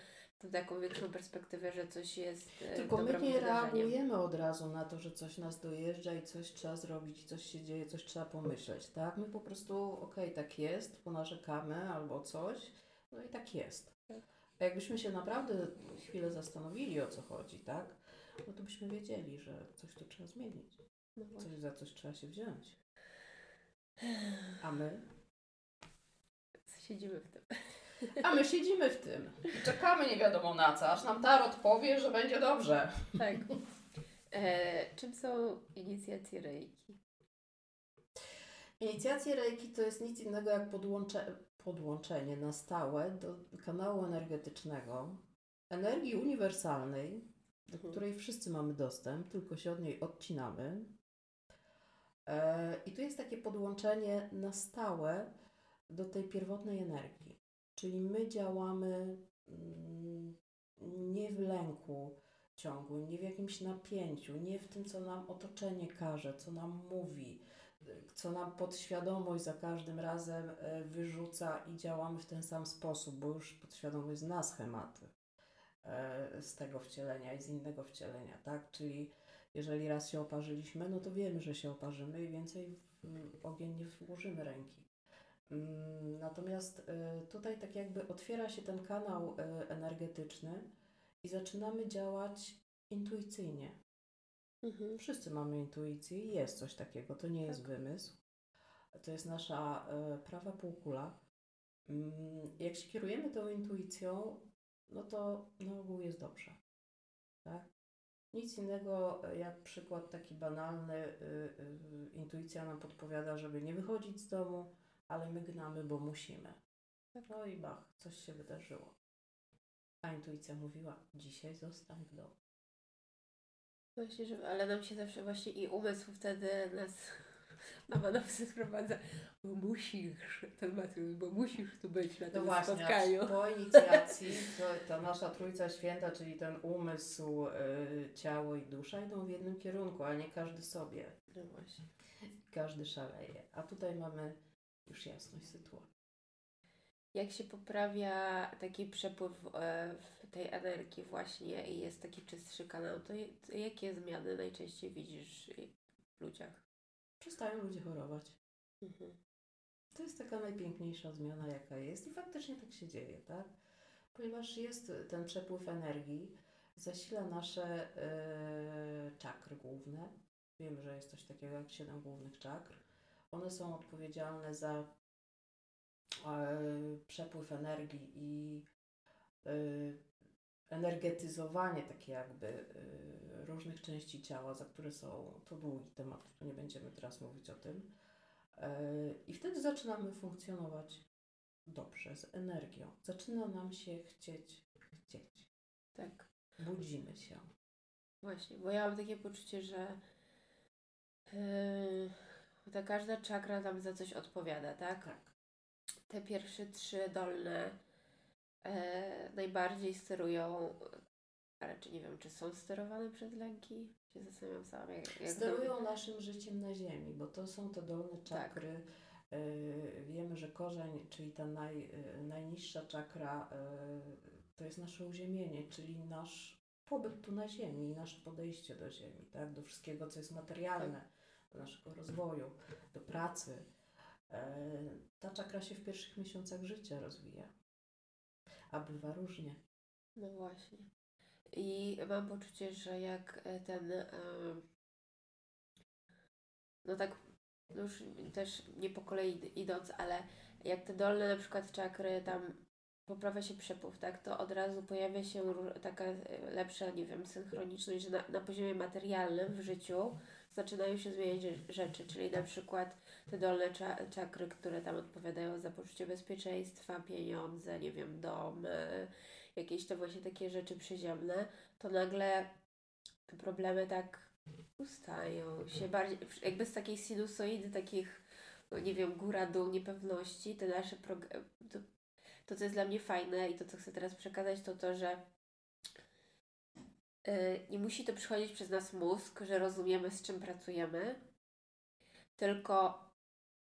taką większą perspektywę, że coś jest e, Tylko my nie wydarzeniem. reagujemy od razu na to, że coś nas dojeżdża i coś trzeba zrobić, coś się dzieje, coś trzeba pomyśleć, tak? My po prostu, okej, tak jest, ponarzekamy albo coś, no i tak jest. Tak. A jakbyśmy się naprawdę chwilę zastanowili, o co chodzi, tak? No to byśmy wiedzieli, że coś tu trzeba zmienić, No coś za coś trzeba się wziąć. A my? Siedzimy w tym. A my siedzimy w tym czekamy nie wiadomo na co, aż nam tarot powie, że będzie dobrze. Tak. E, czym są inicjacje reiki? Inicjacje Reiki to jest nic innego jak podłącze, podłączenie na stałe do kanału energetycznego, energii uniwersalnej, do Mhm. której wszyscy mamy dostęp, tylko się od niej odcinamy. E, I tu jest takie podłączenie na stałe do tej pierwotnej energii. Czyli my działamy mm, nie w lęku ciągłym, nie w jakimś napięciu, nie w tym, co nam otoczenie każe, co nam mówi, co nam podświadomość za każdym razem e, wyrzuca i działamy w ten sam sposób, bo już podświadomość zna schematy e, z tego wcielenia i z innego wcielenia, tak? Czyli jeżeli raz się oparzyliśmy, no to wiemy, że się oparzymy i więcej w ogień nie włożymy ręki. Mm, Natomiast e, tutaj tak jakby otwiera się ten kanał energetyczny i zaczynamy działać intuicyjnie. Mhm. Wszyscy mamy intuicję i jest coś takiego, to nie jest Tak. wymysł. To jest nasza e, prawa półkula. Mm, Jak się kierujemy tą intuicją, no to na ogół jest dobrze. Tak? Nic innego e, jak przykład taki banalny. y, y, Intuicja nam podpowiada, żeby nie wychodzić z domu, ale my gnamy, bo musimy. No i bach, coś się wydarzyło. A intuicja mówiła, dzisiaj zostań w domu. Właśnie, że, ale nam się zawsze właśnie i umysł wtedy nas mama nam się sprowadza, bo musisz, ten Mateusz, bo musisz tu być na No tym właśnie, spotkaniu. po inicjacji to, ta nasza Trójca Święta, czyli ten umysł, y, ciało i dusza idą w jednym kierunku, a nie każdy sobie. No właśnie. Każdy szaleje. A tutaj mamy już jasność sytuacji. Jak się poprawia taki przepływ e, w tej energii właśnie i jest taki czystszy kanał, to, jakie zmiany najczęściej widzisz w ludziach? Przestają ludzie chorować. Mhm. To jest taka najpiękniejsza zmiana, jaka jest i faktycznie tak się dzieje, tak? Ponieważ jest ten przepływ energii, zasila nasze e, czakry główne. Wiemy, że jest coś takiego jak siedem głównych czakr. One są odpowiedzialne za e, przepływ energii i e, energetyzowanie takie jakby e, różnych części ciała, za które są, to długi temat, tu nie będziemy teraz mówić o tym. E, I wtedy zaczynamy funkcjonować dobrze, z energią. Zaczyna nam się chcieć, chcieć. Tak, Budzimy się. właśnie, bo ja mam takie poczucie, że yy, ta każda czakra tam za coś odpowiada, tak? Tak. Te pierwsze trzy dolne najbardziej sterują, ale czy nie wiem, czy są sterowane przez lęki? Się zastanawiam sama, jak, jak Sterują naszym życiem na ziemi, bo to są te dolne czakry. E, wiemy, że korzeń, czyli ta naj, e, najniższa czakra, e, to jest nasze uziemienie, czyli nasz pobyt tu na ziemi i nasze podejście do ziemi, tak? do wszystkiego, co jest materialne, do naszego rozwoju, do pracy. Ta czakra się w pierwszych miesiącach życia rozwija. A bywa różnie. No właśnie. I mam poczucie, że jak e, ten. e, No tak, no już też nie po kolei idąc, ale jak te dolne na przykład czakry tam poprawia się przepływ, tak, to od razu pojawia się taka e, lepsza, nie wiem, synchroniczność, że na, na poziomie materialnym w życiu zaczynają się zmieniać rze- rzeczy, czyli na przykład te dolne cza- czakry, które tam odpowiadają za poczucie bezpieczeństwa, pieniądze, nie wiem, dom, e, jakieś to właśnie takie rzeczy przyziemne, to nagle te problemy tak ustają się bardziej, jakby z takiej sinusoidy, takich, no nie wiem, góra, dół, niepewności, te nasze prog- to, to, co jest dla mnie fajne i to, co chcę teraz przekazać, to to, że yy, nie musi to przychodzić przez nas mózg, że rozumiemy, z czym pracujemy, tylko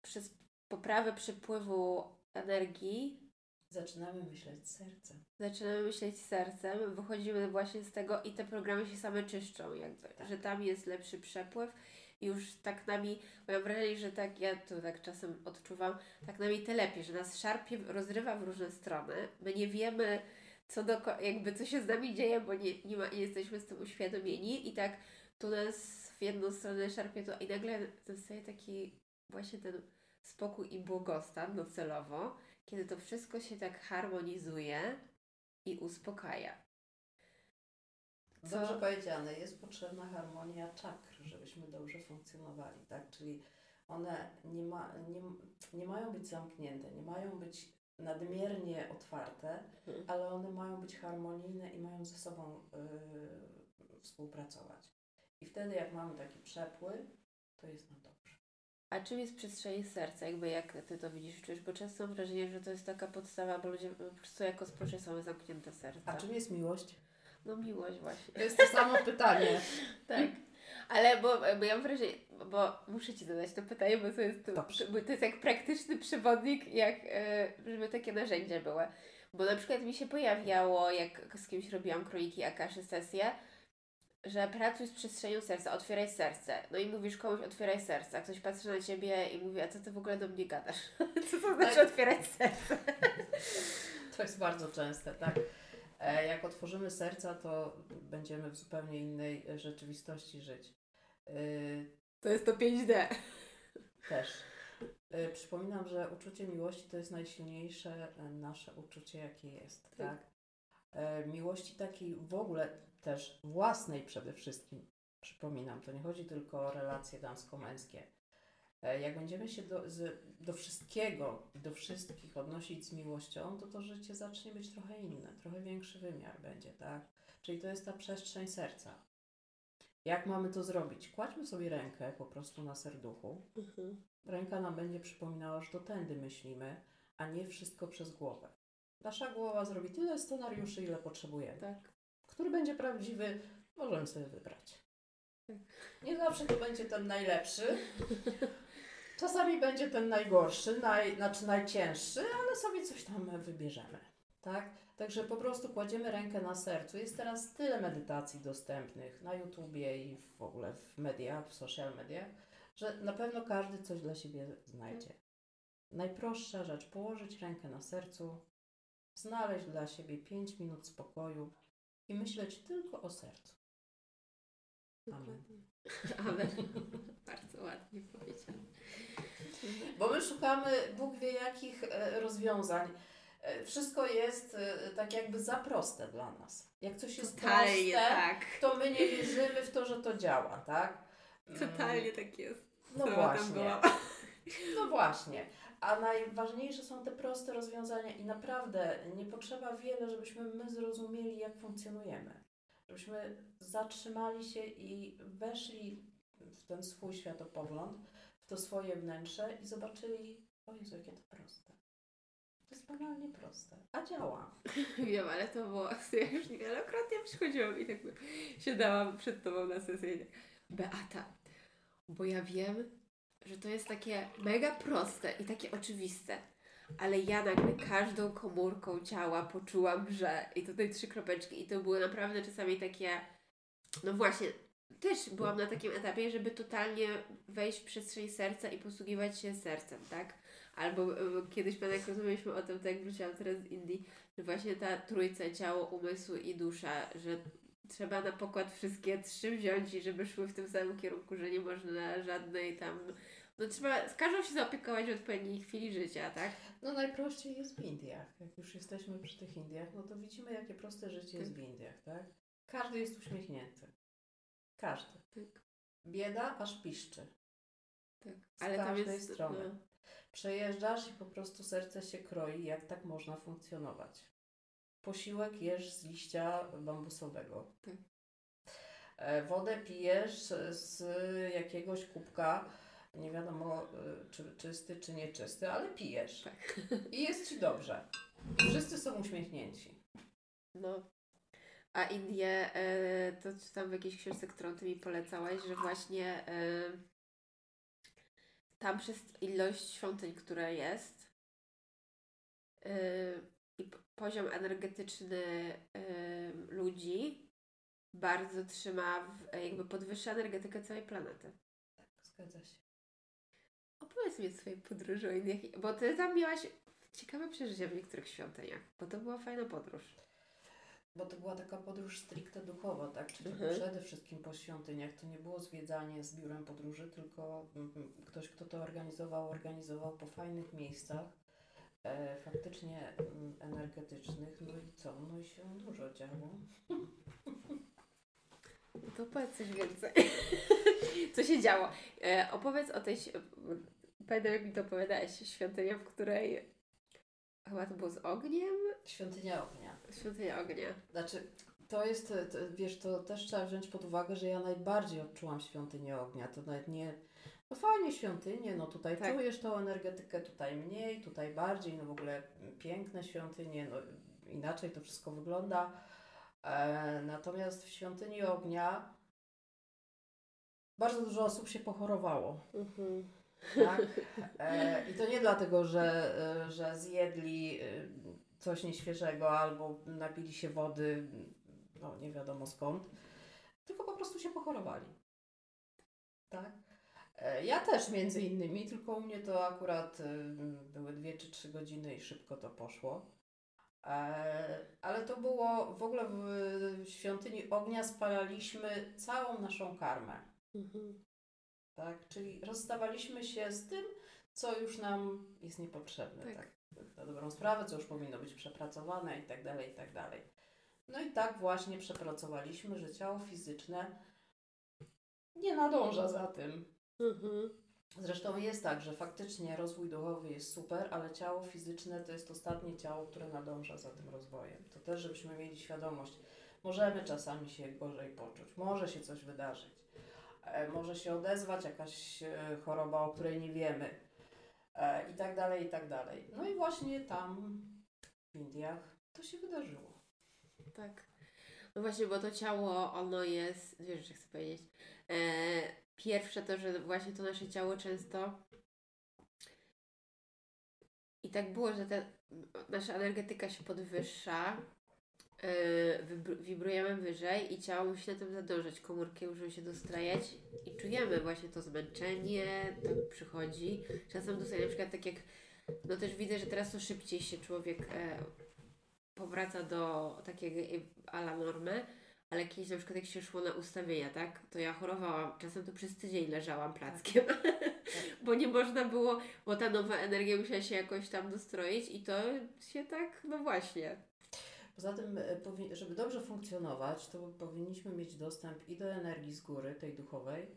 przez poprawę przepływu energii Zaczynamy myśleć sercem. zaczynamy myśleć sercem, wychodzimy właśnie z tego i te programy się same czyszczą, jakby, Tak. że tam jest lepszy przepływ i już tak nami, mam wrażenie, że tak, ja tu tak czasem odczuwam, tak nami telepie, że nas szarpie, rozrywa w różne strony, my nie wiemy, co do, jakby co się z nami dzieje, bo nie, nie, ma, nie jesteśmy z tym uświadomieni i tak tu nas w jedną stronę szarpie to i nagle zostaje taki właśnie ten spokój i błogostan docelowo, kiedy to wszystko się tak harmonizuje i uspokaja. Co- Dobrze powiedziane, jest potrzebna harmonia czakr, żebyśmy dobrze funkcjonowali, tak? Czyli one nie, ma, nie, nie mają być zamknięte, nie mają być nadmiernie otwarte, Mhm. ale one mają być harmonijne i mają ze sobą y, współpracować. I wtedy, jak mamy taki przepływ, to jest nam dobrze. A czym jest przestrzeń serca? Jakby jak ty to widzisz, czujesz? Bo często mam wrażenie, że to jest taka podstawa, bo ludzie po prostu jako społeczeństwo mamy zamknięte serca. A czym jest miłość? No miłość właśnie. To jest to samo pytanie. Tak. Ale bo, bo ja mam wrażenie, bo muszę Ci zadać to pytanie, bo to jest, Dobrze. bo to jest jak praktyczny przewodnik, jak e, żeby takie narzędzia były. Bo na przykład mi się pojawiało, jak z kimś robiłam kroniki Akaszy sesję, że pracuj z przestrzenią serca, otwieraj serce. No i mówisz komuś otwieraj serce, a ktoś patrzy na Ciebie i mówi, a co Ty w ogóle do mnie gadasz? co to znaczy Tak. otwierać serce? To jest bardzo częste, tak. E, Jak otworzymy serca, to będziemy w zupełnie innej e, rzeczywistości żyć. E, To jest to 5D. Też. Przypominam, że uczucie miłości to jest najsilniejsze nasze uczucie, jakie jest, Tak. tak? E, Miłości takiej w ogóle też własnej przede wszystkim. Przypominam, to nie chodzi tylko o relacje damsko-męskie. E, Jak będziemy się do, z, do wszystkiego i do wszystkich odnosić z miłością, to to życie zacznie być trochę inne, trochę większy wymiar będzie, tak? Czyli to jest ta przestrzeń serca. Jak mamy to zrobić? Kładźmy sobie rękę po prostu na serduchu. Mhm. Ręka nam będzie przypominała, że to tędy myślimy, a nie wszystko przez głowę. Nasza głowa zrobi tyle scenariuszy, ile potrzebujemy. Tak. Który będzie prawdziwy, możemy sobie wybrać. Tak. Nie zawsze to będzie ten najlepszy. Czasami będzie ten najgorszy, naj, znaczy najcięższy, ale sobie coś tam wybierzemy. Tak? Także po prostu kładziemy rękę na sercu. Jest teraz tyle medytacji dostępnych na YouTubie i w ogóle w mediach, w social mediach, że na pewno każdy coś dla siebie znajdzie. Najprostsza rzecz, położyć rękę na sercu, znaleźć dla siebie 5 minut spokoju i myśleć tylko o sercu. Amen. Amen. Bardzo ładnie powiedziane. Bo my szukamy Bóg wie jakich e, rozwiązań. E, Wszystko jest e, tak jakby za proste dla nas. Jak coś jest Totalnie proste, tak. to my nie wierzymy w to, że to działa, tak? Mm, Totalnie tak jest. No tam właśnie. No właśnie. A najważniejsze są te proste rozwiązania i naprawdę nie potrzeba wiele, żebyśmy my zrozumieli, jak funkcjonujemy. Żebyśmy zatrzymali się i weszli w ten swój światopogląd, w to swoje wnętrze i zobaczyli, o Jezu, jakie to proste. To jest banalnie proste, a działa. Wiem, ale to było, ja już wielokrotnie przychodziłam i tak siadałam przed tobą na sesji. Beata, bo ja wiem, że to jest takie mega proste i takie oczywiste, ale ja nagle każdą komórką ciała poczułam, że i tutaj trzy kropeczki i to były naprawdę czasami takie, no właśnie, też byłam na takim etapie, żeby totalnie wejść w przestrzeń serca i posługiwać się sercem, tak? Albo y, kiedyś pamiętam, jak rozmawialiśmy o tym, tak jak wróciłam teraz z Indii, że właśnie ta trójca, ciało, umysł i dusza, że trzeba na pokład wszystkie trzy wziąć i żeby szły w tym samym kierunku, że nie można żadnej tam no trzeba z każdą się zaopiekować w odpowiedniej chwili życia, tak? No najprościej jest w Indiach. Jak już jesteśmy przy tych Indiach, no to widzimy, jakie proste życie jest w Indiach, tak? Każdy jest uśmiechnięty. Każdy. Tak. Bieda aż piszczy. Tak. Z Ale tam jest strony. No. Przejeżdżasz i po prostu serce się kroi, jak tak można funkcjonować. Posiłek jesz z liścia bambusowego. Tak. E, wodę pijesz z jakiegoś kubka nie wiadomo y, czy czysty, czy nieczysty, ale pijesz. Tak. I jest Ci dobrze. Wszyscy są uśmiechnięci. No. A Indie, e, to czytam w jakiejś książce, którą Ty mi polecałaś, że właśnie e, tam przez ilość świątyń, która jest e, i poziom energetyczny ludzi bardzo trzyma, jakby podwyższa energetykę całej planety. Tak, zgadza się. Opowiedz mi o swojej podróży o Indiach, bo Ty tam miałaś ciekawe przeżycia w niektórych świątyniach, bo to była fajna podróż. Bo to była taka podróż stricte duchowa, tak? Czyli mhm. przede wszystkim po świątyniach. To nie było zwiedzanie z biurem podróży, tylko mm, mm, ktoś, kto to organizował, organizował po fajnych miejscach, e, faktycznie mm, energetycznych. No i co? No i się dużo działo. No to powiedz coś więcej. Co się działo? E, opowiedz o tej. Pamiętam, jak mi to opowiadałeś. Świątynia, w której. Chyba to było z ogniem? Świątynia ognia. Świątynia ognia. Znaczy, to jest, to, wiesz, to też trzeba wziąć pod uwagę, że ja najbardziej odczułam świątynię ognia. To nawet nie. No fajnie świątynie, no tutaj tak. czujesz tą energetykę, tutaj mniej, tutaj bardziej, no w ogóle piękne świątynie, no inaczej to wszystko wygląda. E, natomiast w świątyni ognia bardzo dużo osób się pochorowało. Mhm. Tak? E, I to nie dlatego, że, e, że zjedli e, coś nieświeżego albo napili się wody, no nie wiadomo skąd, tylko po prostu się pochorowali. Tak? E, ja też między innymi, tylko u mnie to akurat były dwie czy trzy godziny i szybko to poszło. Ale to było w ogóle w świątyni ognia spalaliśmy całą naszą karmę. Mhm. Tak, czyli rozstawaliśmy się z tym, co już nam jest niepotrzebne. Tak. tak. Na dobrą sprawę, co już powinno być przepracowane i tak dalej, i tak dalej. No i tak właśnie przepracowaliśmy, że ciało fizyczne nie nadąża za tym. Mhm. Zresztą jest tak, że faktycznie rozwój duchowy jest super, ale ciało fizyczne to jest ostatnie ciało, które nadąża za tym rozwojem. To też, żebyśmy mieli świadomość. Możemy czasami się gorzej poczuć, może się coś wydarzyć, e, może się odezwać jakaś e, choroba, o której nie wiemy e, i tak dalej, i tak dalej. No i właśnie tam w Indiach to się wydarzyło. Tak. No właśnie, bo to ciało, ono jest, wiesz, że chcę powiedzieć, e, Pierwsze to, że właśnie to nasze ciało często i tak było, że ta nasza energetyka się podwyższa, yy, wibrujemy wyżej i ciało musi na tym zadążać. Komórki muszą się dostrajać i czujemy właśnie to zmęczenie, to przychodzi. Czasem dostaję na przykład tak jak, no też widzę, że teraz to szybciej się człowiek e, powraca do takiej ala normy, ale kiedyś na przykład jak się szło na ustawienia, tak, to ja chorowałam. Czasem to przez tydzień leżałam plackiem, tak. bo nie można było, bo ta nowa energia musiała się jakoś tam dostroić i to się tak, no właśnie. Poza tym, e, żeby dobrze funkcjonować, to powinniśmy mieć dostęp i do energii z góry, tej duchowej,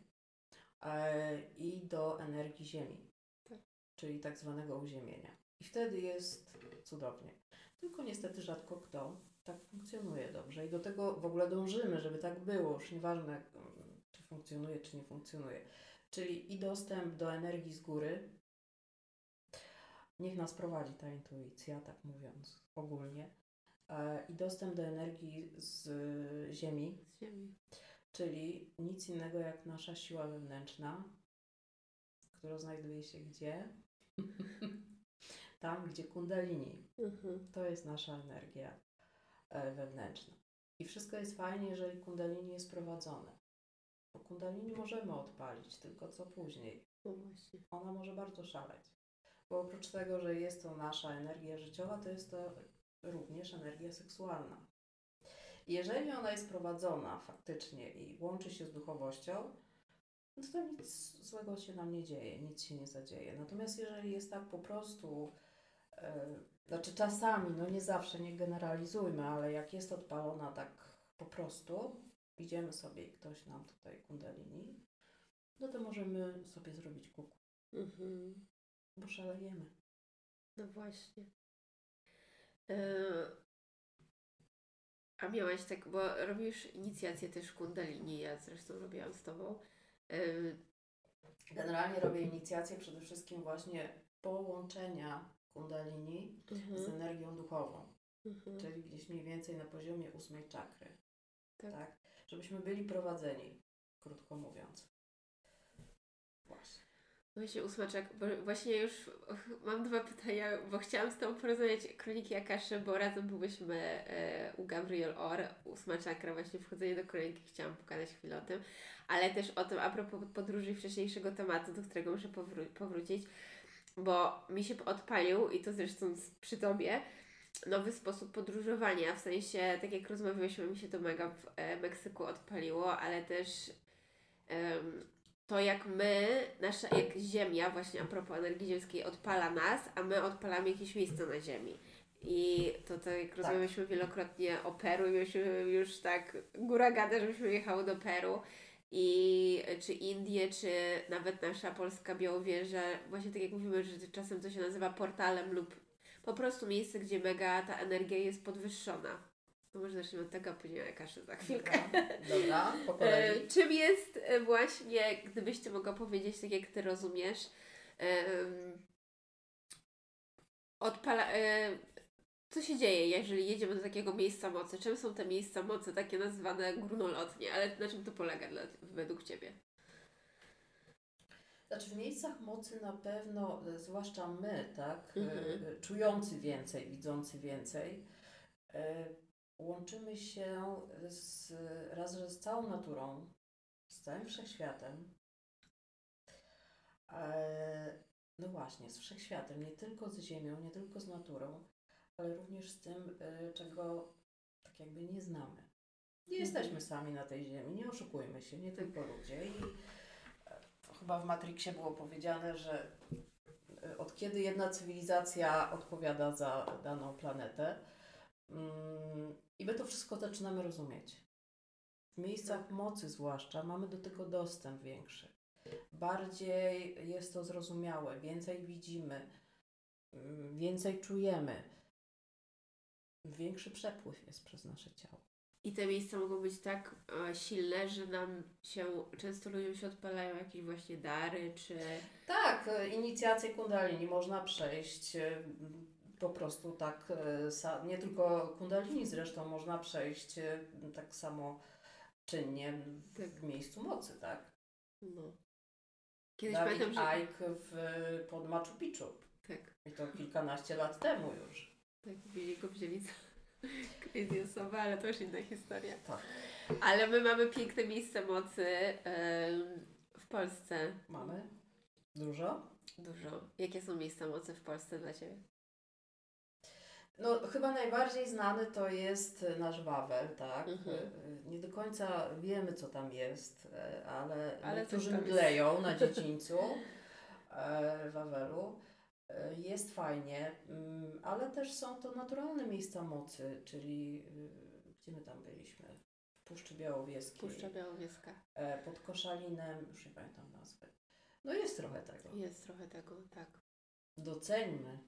e, i do energii ziemi, tak. czyli tak zwanego uziemienia. I wtedy jest cudownie. Tylko niestety rzadko kto tak funkcjonuje dobrze i do tego w ogóle dążymy, żeby tak było, już nieważne czy funkcjonuje, czy nie funkcjonuje. Czyli i dostęp do energii z góry, niech nas prowadzi ta intuicja, tak mówiąc ogólnie, e, i dostęp do energii z ziemi, z ziemi, czyli nic innego jak nasza siła wewnętrzna, która znajduje się gdzie? Tam, gdzie kundalini. Mhm. To jest nasza energia. E, wewnętrzna. I wszystko jest fajnie, jeżeli kundalini jest prowadzone. Bo kundalini możemy odpalić, tylko co później. No właśnie. Ona może bardzo szaleć. Bo oprócz tego, że jest to nasza energia życiowa, to jest to również energia seksualna. Jeżeli ona jest prowadzona faktycznie i łączy się z duchowością, no to nic złego się nam nie dzieje, nic się nie zadzieje. Natomiast jeżeli jest tak po prostu, e, znaczy czasami, no nie zawsze, nie generalizujmy, ale jak jest odpalona tak po prostu, idziemy sobie i ktoś nam tutaj kundalini, no to możemy sobie zrobić kuku, Mhm. bo szalejemy. No właśnie. E, A miałaś tak, bo robisz inicjację też kundalini, ja zresztą robiłam z Tobą. E, Generalnie robię inicjację przede wszystkim właśnie połączenia kundalini z mhm, energią duchową, mhm. czyli gdzieś mniej więcej na poziomie ósmej czakry. Tak. Tak. Żebyśmy byli prowadzeni, krótko mówiąc. Właśnie. Właśnie ósmaczek, bo właśnie już mam dwa pytania, bo chciałam z Tobą porozmawiać Kroniki Akaszy, bo razem byłyśmy e, u Gabriel Or, ósma czakra, właśnie wchodzenie do kroniki, chciałam pokazać chwilę o tym, ale też o tym a propos podróży i wcześniejszego tematu, do którego muszę powró- powrócić, bo mi się odpalił i to zresztą przy Tobie, nowy sposób podróżowania, w sensie, tak jak rozmawialiśmy, mi się to mega w e, Meksyku odpaliło, ale też to jak my, nasza, jak Ziemia, właśnie a propos energii ziemskiej, odpala nas, a my odpalamy jakieś miejsce na Ziemi. I to tak jak rozmawialiśmy wielokrotnie o Peru i mieliśmy już tak góra gada, żebyśmy jechały do Peru i czy Indie, czy nawet nasza polska Białowieża, właśnie tak jak mówimy, że czasem to się nazywa portalem lub po prostu miejsce, gdzie mega ta energia jest podwyższona. To może zacznijmy od tego, a później o kaszy za chwilkę. Dobra, Dobra po kolei. E, czym jest e, właśnie, gdybyś Ty mogła powiedzieć, tak jak Ty rozumiesz, em, odpala, e, co się dzieje, jeżeli jedziemy do takiego miejsca mocy? Czym są te miejsca mocy, takie nazwane górnolotnie, ale na czym to polega dla, według Ciebie? Znaczy w miejscach mocy na pewno, e, zwłaszcza my, tak, Mhm. e, e, czujący więcej, widzący więcej, e, łączymy się z, raz, z całą naturą, z całym wszechświatem. E, no właśnie, z wszechświatem, nie tylko z ziemią, nie tylko z naturą, ale również z tym, e, czego tak jakby nie znamy. Nie jesteśmy sami na tej ziemi, nie oszukujmy się, nie tylko ludzie. I e, chyba w Matrixie było powiedziane, że e, od kiedy jedna cywilizacja odpowiada za daną planetę, mm, i my to wszystko zaczynamy rozumieć. W miejscach mocy zwłaszcza mamy do tego dostęp większy. Bardziej jest to zrozumiałe, więcej widzimy, mm, więcej czujemy. Większy przepływ jest przez nasze ciało. I te miejsca mogą być tak e, silne, że nam się, często ludziom się odpalają jakieś właśnie dary, czy... Tak, e, inicjację kundalini można przejść e, po prostu tak, e, nie tylko kundalini zresztą można przejść tak samo czynnie w, Tak. w miejscu mocy, tak? No. Kiedyś Dawid pamiętam, że... Icke w, pod Machu Picchu. Tak. I to kilkanaście lat temu już. Tak, wzięli go za crazy osobę, ale to już inna historia. Tak. Ale my mamy piękne miejsce mocy w Polsce. Mamy dużo. Dużo. Jakie są miejsca mocy w Polsce dla Ciebie? No, chyba najbardziej znany to jest e, nasz Wawel, tak? Mhm. E, Nie do końca wiemy, co tam jest, e, ale, Ale niektórzy mdleją na dziedzińcu Wawelu. E, Jest fajnie, mm, ale też są to naturalne miejsca mocy, czyli e, gdzie my tam byliśmy? W Puszczy Białowieskiej, Puszcza Białowieska. e, pod Koszalinem, już nie pamiętam nazwy. No jest trochę tego. Jest trochę tego, tak. Doceńmy.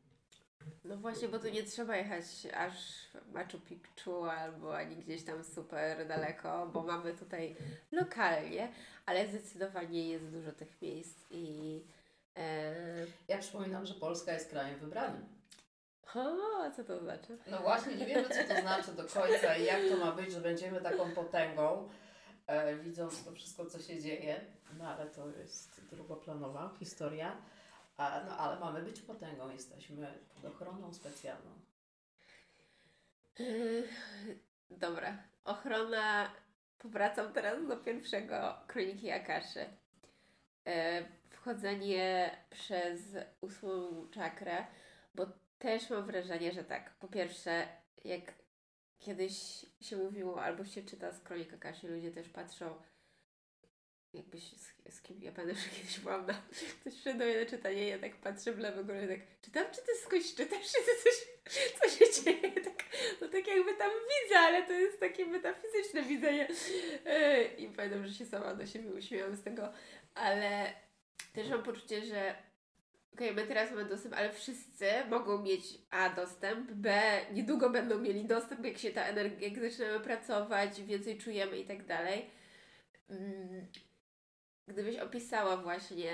No właśnie, bo tu nie trzeba jechać aż w Machu Picchu albo ani gdzieś tam super daleko, bo mamy tutaj lokalnie, ale zdecydowanie jest dużo tych miejsc i... Ja przypominam, że Polska jest krajem wybranym. o, co to znaczy? No właśnie, nie wiemy, co to znaczy do końca i jak to ma być, że będziemy taką potęgą, e, widząc to wszystko, co się dzieje. No ale to jest drugoplanowa historia. A, no ale mamy być potęgą, jesteśmy pod ochroną specjalną. Dobra. Ochrona powracam teraz do pierwszego Kroniki Akaszy. E, wchodzenie przez ósmą czakrę, bo też mam wrażenie, że tak, po pierwsze, jak kiedyś się mówiło, albo się czyta z Kronik ludzie też patrzą, jakbyś z, z kim, ja pamiętam, że kiedyś byłam na, ktoś wszedł do mnie na czytanie, ja tak patrzę w lewo górę, tak, czytam, czy ty skądś czytasz, czy ty coś, co się dzieje, tak, no tak jakby tam widzę, ale to jest takie metafizyczne widzenie. E, i pamiętam, że się sama do siebie uśmiałam z tego, ale też mam poczucie, że okej, my teraz mamy dostęp, ale wszyscy mogą mieć A dostęp, B niedługo będą mieli dostęp, jak się ta energia, jak zaczynamy pracować, więcej czujemy i tak dalej. Mm, Gdybyś opisała właśnie,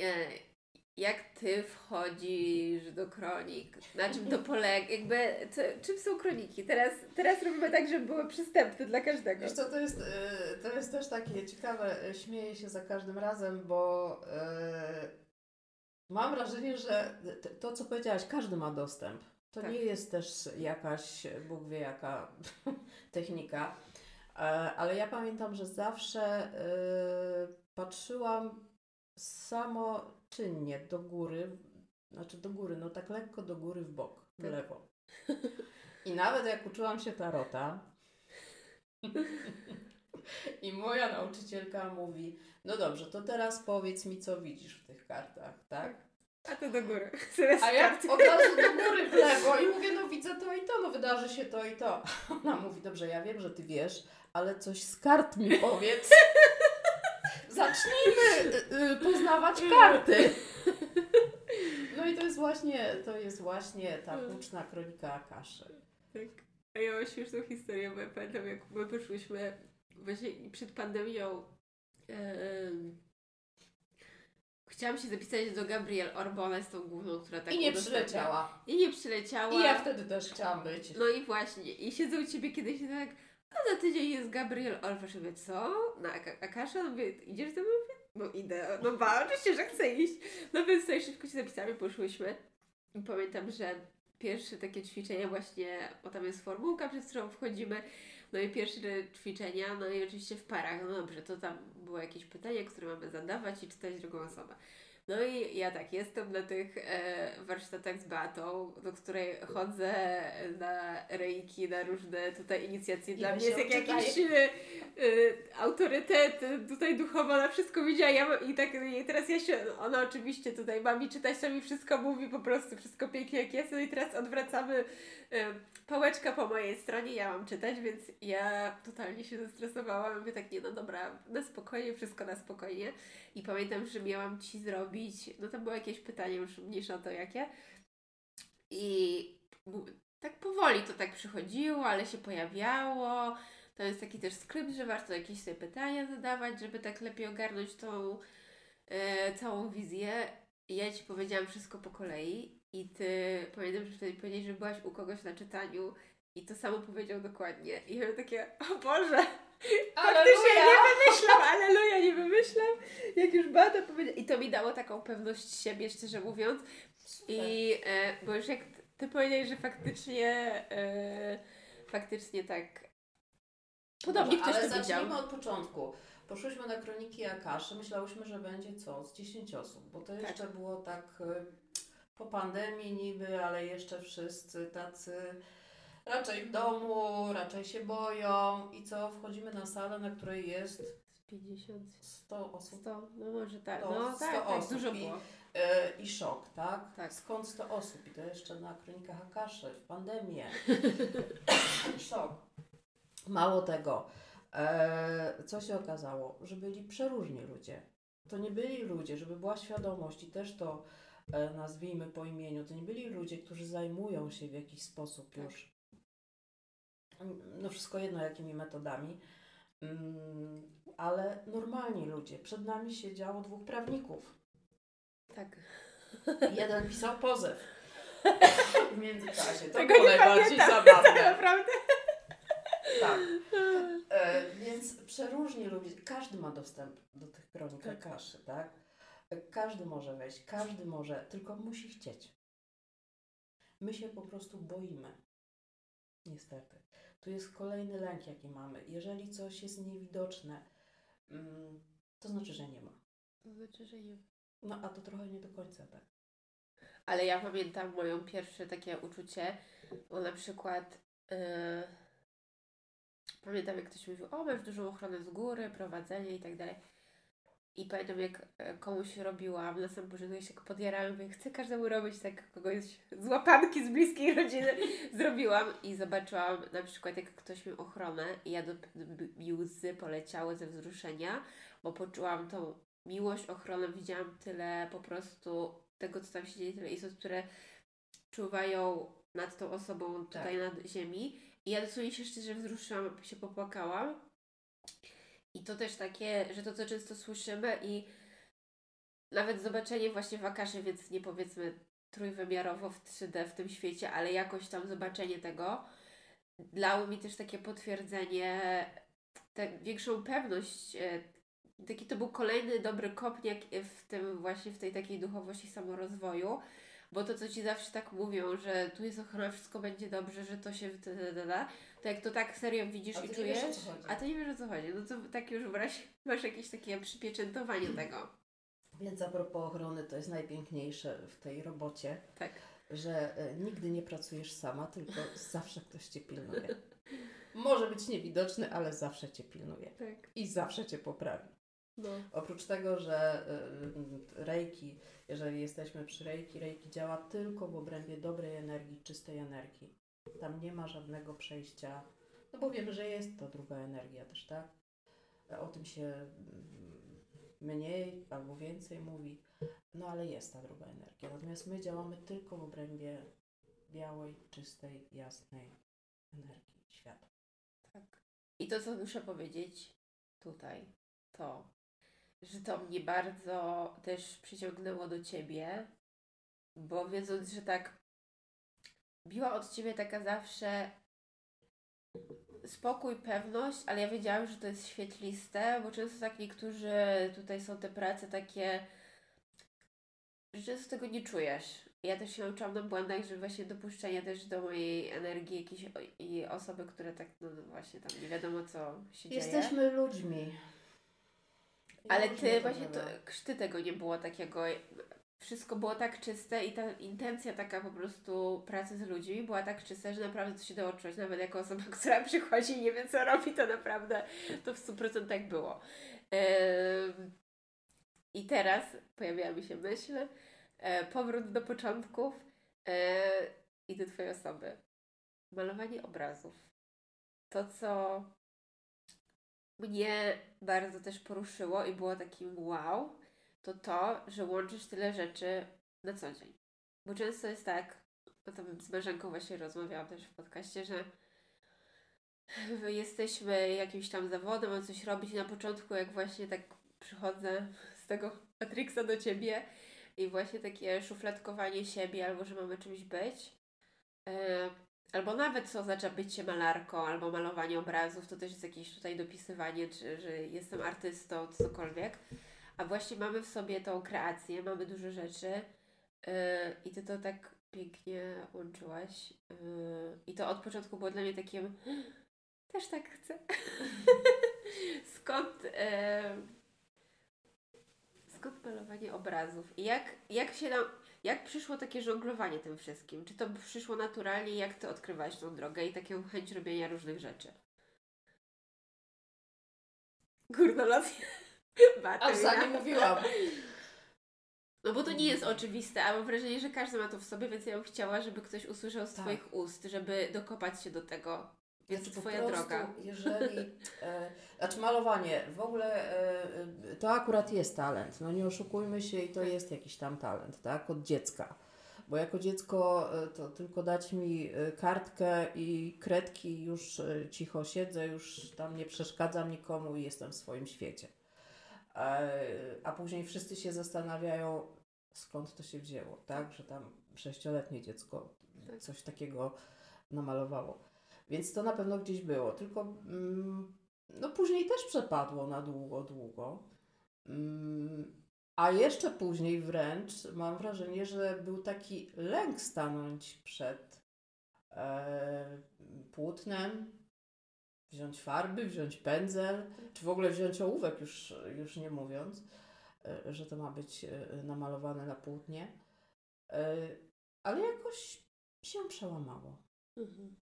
e, jak ty wchodzisz do kronik, na czym to polega, jakby, co, czym są kroniki? Teraz, teraz robimy tak, żeby były przystępne dla każdego. Wiesz co, to jest, y, to jest też takie ciekawe, y, śmieję się za każdym razem, bo y, mam wrażenie, że to, co powiedziałaś, każdy ma dostęp. To Tak. nie jest też jakaś, Bóg wie jaka technika, E, ale ja pamiętam, że zawsze y, patrzyłam samoczynnie do góry, znaczy do góry, no tak lekko do góry w bok, w Tak. lewo. I nawet jak uczyłam się tarota, i moja nauczycielka mówi, no dobrze, to teraz powiedz mi, co widzisz w tych kartach, tak? A to do góry. A ja karty. od razu do góry w lewo i mówię, no widzę to i to, no wydarzy się to i to. Ona mówi, dobrze, ja wiem, że ty wiesz, ale coś z kart mi powiedz. Zacznijmy y, y, poznawać karty. No i to jest właśnie, to jest właśnie ta huczna kronika Akaszy. Tak. A ja mam śmieszną historię, bo ja pamiętam, jak my poszłyśmy właśnie przed pandemią. em, chciałam się zapisać do Gabriel Orbo, ona jest tą główną, która tak I nie udostępnia. przyleciała. I nie przyleciała. I ja wtedy też chciałam być. No i właśnie. I siedzę u ciebie kiedyś i tak, a za tydzień jest Gabriel Orwasz. Ja mówię, co? Na Ak- Akasza? No mówię, idziesz mną? Mówię, No idę. No ba, oczywiście, że chcę iść. No więc sobie szybko się zapisałam i poszłyśmy. I pamiętam, że pierwsze takie ćwiczenia właśnie, bo tam jest formułka, przez którą wchodzimy. No i pierwsze ćwiczenia, no i oczywiście w parach. No dobrze, to tam było jakieś pytanie, które mamy zadawać i czytać drugą osobę. No i ja tak, jestem na tych e, warsztatach z Beatą, do której chodzę na reiki, na różne tutaj inicjacje. I Dla my mnie jest jak jakiś e, autorytet tutaj duchowo na wszystko widziała. Ja, I tak i teraz ja się, ona oczywiście tutaj ma mi czytać, to mi wszystko mówi, po prostu wszystko pięknie jak jest. No i teraz odwracamy e, pałeczka po mojej stronie, ja mam czytać, więc ja totalnie się zestresowałam. Mówię tak, nie no dobra, na spokojnie, wszystko na spokojnie. I pamiętam, że miałam Ci zrobić, no to było jakieś pytanie, już mniejsza to jakie. I tak powoli to tak przychodziło, ale się pojawiało. To jest taki też skrypt, że warto jakieś sobie pytania zadawać, żeby tak lepiej ogarnąć tą e, całą wizję. I ja Ci powiedziałam wszystko po kolei i Ty, pamiętam, że wtedy powiedziałeś, że byłaś u kogoś na czytaniu i to samo powiedział dokładnie. I ja takie, o Boże, Faktycznie nie wymyślam, aleluja, nie wymyślam. Jak już Beata powiedziała. I to mi dało taką pewność siebie, szczerze mówiąc. I e, bo już jak ty powiedziałeś, że faktycznie e, faktycznie tak podobnie Dobrze, ktoś ale to widział. zacznijmy od początku. Poszłyśmy na kroniki Akaszy, myślałyśmy, że będzie co? Z 10 osób, bo to Tak. jeszcze było tak y, po pandemii niby, ale jeszcze wszyscy tacy raczej w domu, raczej się boją i co? Wchodzimy na salę, na której jest Z 50, 100 osób 100, no może tak. To No 100 tak, tak, osób dużo i- było. y, i szok, tak? Tak. Skąd 100 osób? I to jeszcze na kronikach Akaszy, w pandemię. szok. Mało tego, e, co się okazało? Że byli przeróżni ludzie. To nie byli ludzie, żeby była świadomość i też to e, nazwijmy po imieniu, to nie byli ludzie, którzy zajmują się w jakiś sposób Tak. już, no wszystko jedno jakimi metodami, mm, ale normalni ludzie. Przed nami siedziało dwóch prawników. Tak. Jeden pisał pozew w międzyczasie. To Tego było nie najbardziej pamiętam. zabawne. Naprawdę. Tak. E, więc przeróżni ludzie, każdy ma dostęp do tych kronik Tak. kaszy, tak? Każdy może wejść, każdy może, tylko musi chcieć. My się po prostu boimy. Niestety. Tu jest kolejny lęk, jaki mamy. Jeżeli coś jest niewidoczne, mm, to znaczy, że nie ma. To znaczy, że nie. No a to trochę nie do końca tak. Ale ja pamiętam moją pierwsze takie uczucie, bo na przykład yy, pamiętam jak ktoś mówił, o masz dużą ochronę z góry, prowadzenie i tak dalej. I pamiętam jak e, komuś robiłam, na samym początku się podjarałam, mówię, chcę każdemu robić tak kogoś z łapanki z bliskiej rodziny. Zrobiłam i zobaczyłam na przykład jak ktoś miał ochronę i ja do, mi łzy poleciały ze wzruszenia, bo poczułam tą miłość, ochronę, widziałam tyle po prostu tego, co tam się dzieje, tyle istot, które czuwają nad tą osobą tutaj Tak. na ziemi. I ja dosłownie się szczerze wzruszyłam, się popłakałam. I to też takie, że to co często słyszymy i nawet zobaczenie właśnie w Akaszy, więc nie powiedzmy trójwymiarowo w 3D w tym świecie, ale jakoś tam zobaczenie tego dało mi też takie potwierdzenie, większą pewność. e, Taki to był kolejny dobry kopniak w tym właśnie w tej takiej duchowości samorozwoju, bo to co ci zawsze tak mówią, że tu jest ochrona, wszystko będzie dobrze, że to się da, to jak to tak serio widzisz i czujesz, wiesz, a ty nie wiesz o co chodzi, no to tak już wreszcie masz jakieś takie przypieczętowanie tego. Więc a propos ochrony, to jest najpiękniejsze w tej robocie, Tak. że e, nigdy nie pracujesz sama, tylko zawsze ktoś Cię pilnuje. Może być niewidoczny, ale zawsze Cię pilnuje. Tak. I zawsze Cię poprawi. No. Oprócz tego, że y, rejki, jeżeli jesteśmy przy rejki, rejki działa tylko w obrębie dobrej energii, czystej energii. Tam nie ma żadnego przejścia, no bo wiemy, że jest to druga energia też, tak? O tym się mm, mniej albo więcej mówi, no ale jest ta druga energia. Natomiast my działamy tylko w obrębie białej, czystej, jasnej energii świata. Tak. I to, co muszę powiedzieć tutaj, to, że to mnie bardzo też przyciągnęło do ciebie, bo wiedząc, że tak biła od ciebie taka zawsze spokój, pewność, ale ja wiedziałam, że to jest świetliste, bo często tak niektórzy tutaj są te prace takie, że często tego nie czujesz. Ja też się nauczyłam na błędach, że właśnie dopuszczenie też do mojej energii jakiejś i osoby, które tak, no właśnie tam nie wiadomo co się dzieje. Jesteśmy ludźmi. Ale ty właśnie to, krzty tego nie było takiego. Wszystko było tak czyste i ta intencja taka po prostu pracy z ludźmi była tak czysta, że naprawdę to się dało czuć. Nawet jako osoba, która przychodzi i nie wie co robi, to naprawdę to w 100% było. Ym, I teraz pojawiła mi się myśl, e, powrót do początków e, i do Twojej osoby. Malowanie obrazów. To, co mnie bardzo też poruszyło i było takim wow, to to, że łączysz tyle rzeczy na co dzień. Bo często jest tak, o tym z Marzenką właśnie rozmawiałam też w podcaście, że jesteśmy jakimś tam zawodem, mam coś robić na początku jak właśnie tak przychodzę z tego Matrixa do Ciebie i właśnie takie szufladkowanie siebie albo, że mamy czymś być, e, albo nawet co oznacza bycie malarką, albo malowanie obrazów, to też jest jakieś tutaj dopisywanie, czy że jestem artystą, cokolwiek. A właśnie mamy w sobie tą kreację, mamy dużo rzeczy yy, i Ty to tak pięknie łączyłaś. Yy, I to od początku było dla mnie takim też tak chcę. skąd, yy, skąd malowanie obrazów? I jak, jak się nam, jak przyszło takie żonglowanie tym wszystkim? Czy to przyszło naturalnie? Jak Ty odkrywałaś tą drogę i taką chęć robienia różnych rzeczy? Górnolotnie. Aż nie mówiłam. No bo to nie jest oczywiste, a mam wrażenie, że każdy ma to w sobie, więc ja bym chciała, żeby ktoś usłyszał z Tak. Twoich ust, żeby dokopać się do tego. Znaczy, po Twoja prostu, droga. Jeżeli, e, znaczy malowanie, w ogóle e, e, to akurat jest talent, no nie oszukujmy się i to Tak. jest jakiś tam talent, tak, od dziecka. Bo jako dziecko e, to tylko dać mi e, kartkę i kredki, już cicho siedzę, już tam nie przeszkadzam nikomu i jestem w swoim świecie. E, A później wszyscy się zastanawiają, skąd to się wzięło, tak, że tam sześcioletnie dziecko Tak. coś takiego namalowało. Więc to na pewno gdzieś było, tylko mm, no później też przepadło na długo, długo. Mm, a jeszcze później wręcz mam wrażenie, że był taki lęk stanąć przed e, płótnem, wziąć farby, wziąć pędzel, czy w ogóle wziąć ołówek, już, już nie mówiąc, e, że to ma być e, namalowane na płótnie. E, ale jakoś się przełamało. Mhm.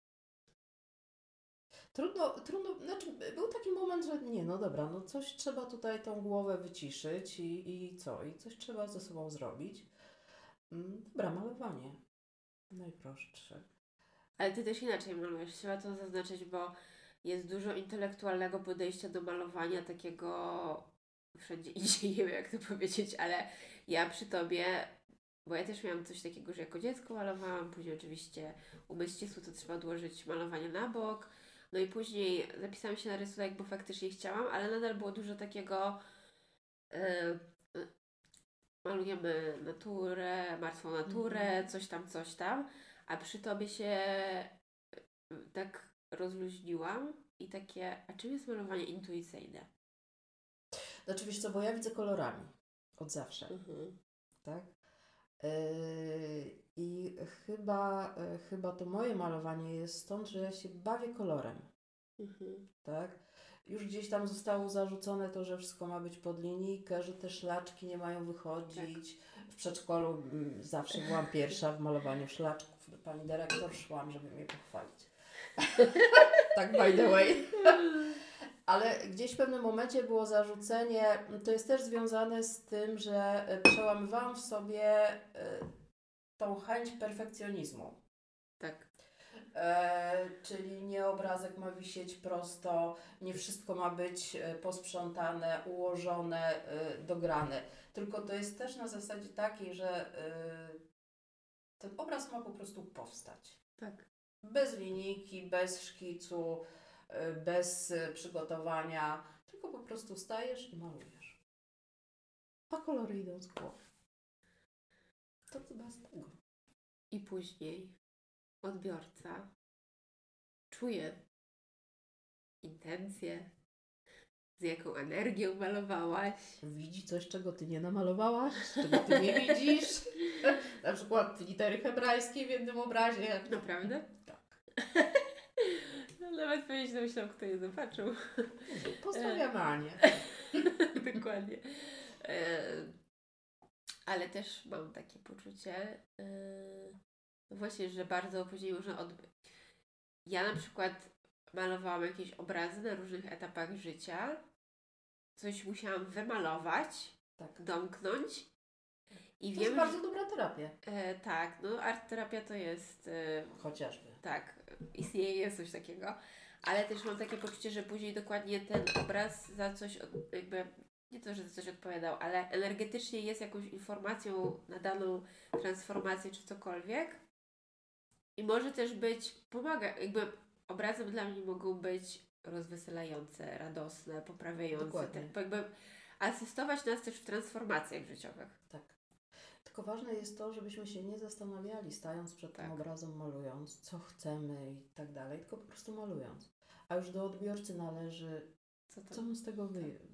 Trudno, trudno, znaczy był taki moment, że nie, no dobra, no coś trzeba tutaj tą głowę wyciszyć i, i co, i coś trzeba ze sobą zrobić. Mm, Dobra, malowanie. Najprostsze. Ale ty też inaczej malujesz. Trzeba to zaznaczyć, bo jest dużo intelektualnego podejścia do malowania, takiego wszędzie indziej, nie wiem jak to powiedzieć, ale ja przy tobie, bo ja też miałam coś takiego, że jako dziecko malowałam, później oczywiście umysł ścisły, to trzeba odłożyć malowanie na bok, no i później zapisałam się na rysunek, bo faktycznie chciałam, ale nadal było dużo takiego yy, malujemy naturę, martwą naturę, coś tam, coś tam, a przy tobie się y, tak rozluźniłam i takie, a czym jest malowanie intuicyjne? Znaczy wiesz co, bo ja widzę kolorami. Od zawsze. Mhm. tak? Yy, I chyba, yy, chyba to moje malowanie jest stąd, że ja się bawię kolorem, Mhm. tak? Już gdzieś tam zostało zarzucone to, że wszystko ma być pod linijkę, że te szlaczki nie mają wychodzić. W przedszkolu mm, zawsze byłam pierwsza w malowaniu szlaczków. Pani dyrektor szłam, żeby mnie pochwalić. tak by the way. Ale gdzieś w pewnym momencie było zarzucenie, to jest też związane z tym, że e, przełamywałam w sobie e, tą chęć perfekcjonizmu. Tak. E, czyli nie obrazek ma wisieć prosto, nie wszystko ma być e, posprzątane, ułożone, e, dograne. Tylko to jest też na zasadzie takiej, że e, ten obraz ma po prostu powstać. Tak. Bez linijki, bez szkicu, y, bez y, przygotowania, tylko po prostu stajesz i malujesz. A kolory idą z głowy. To chyba z tego. I później odbiorca czuje intencję, z jaką energią malowałaś. Widzi coś, czego ty nie namalowałaś, czego ty nie widzisz. Na przykład litery hebrajskie w jednym obrazie. Naprawdę? Tak. No, nawet się domyślał, kto je zobaczył. Pozdrawiamy Anię. Dokładnie. Ale też mam takie poczucie, e, no właśnie, że bardzo później można od... Ja na przykład malowałam jakieś obrazy na różnych etapach życia. Coś musiałam wymalować, Tak. domknąć. I To wiem, jest bardzo że, dobra terapia. e, tak, no art terapia to jest e, Chociażby. tak, istnieje coś takiego, ale też mam takie poczucie, że później dokładnie ten obraz za coś, od- jakby, nie to, że za coś odpowiadał, ale energetycznie jest jakąś informacją na daną transformację czy cokolwiek. I może też być, pomaga, jakby obrazem dla mnie mogą być rozweselające, radosne, poprawiające, Dokładnie. te, jakby asystować nas też w transformacjach życiowych. Tak. Tylko ważne jest to, żebyśmy się nie zastanawiali, stając przed Tak. tym obrazem, malując, co chcemy i tak dalej, tylko po prostu malując. A już do odbiorcy należy, Co co on z tego wyciągnie,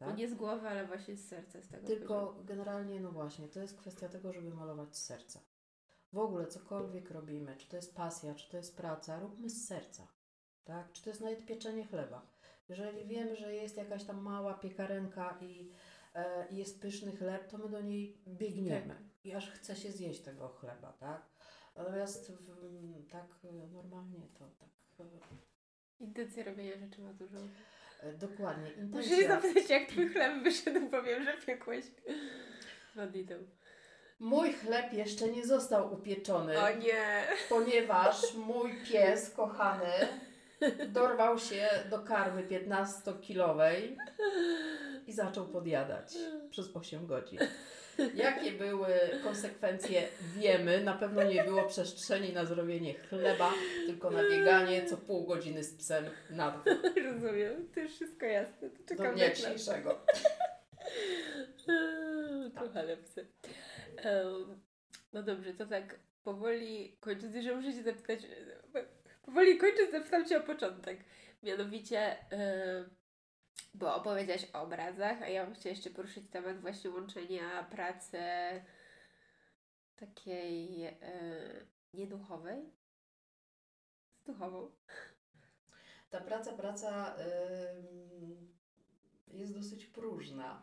No tak? nie z głowy, ale właśnie z serca, z tego Tylko generalnie, no właśnie, to jest kwestia tego, żeby malować z serca. W ogóle cokolwiek robimy, czy to jest pasja, czy to jest praca, róbmy z serca. Tak? Czy to jest nawet pieczenie chleba. Jeżeli wiemy, że jest jakaś tam mała piekarenka i e, jest pyszny chleb, to my do niej biegniemy. I aż chce się zjeść tego chleba, tak? Natomiast w, tak e, normalnie to tak. Intencja robienia rzeczy ma dużo. Dokładnie. Muszę Intencja. zapytać, jak twój chleb wyszedł, bo wiem, że piekłeś banditą. Mój chleb jeszcze nie został upieczony. O nie! ponieważ mój pies kochany dorwał się do karmy 15-kilowej i zaczął podjadać przez 8 godzin. Jakie były konsekwencje, wiemy. Na pewno nie było przestrzeni na zrobienie chleba, tylko na bieganie co pół godziny z psem na dwór. Rozumiem, to już wszystko jasne. To Do czekam dnia na chleb. dzisiejszego. Kochane psy. Em, No dobrze, to tak powoli kończąc, jeszcze muszę Cię zapytać, powoli kończąc zapytam Cię o początek. Mianowicie, e, bo opowiedziałaś o obrazach, a ja bym chciała jeszcze poruszyć temat właśnie łączenia pracy takiej e, nieduchowej z duchową. Ta praca, praca jest dosyć próżna.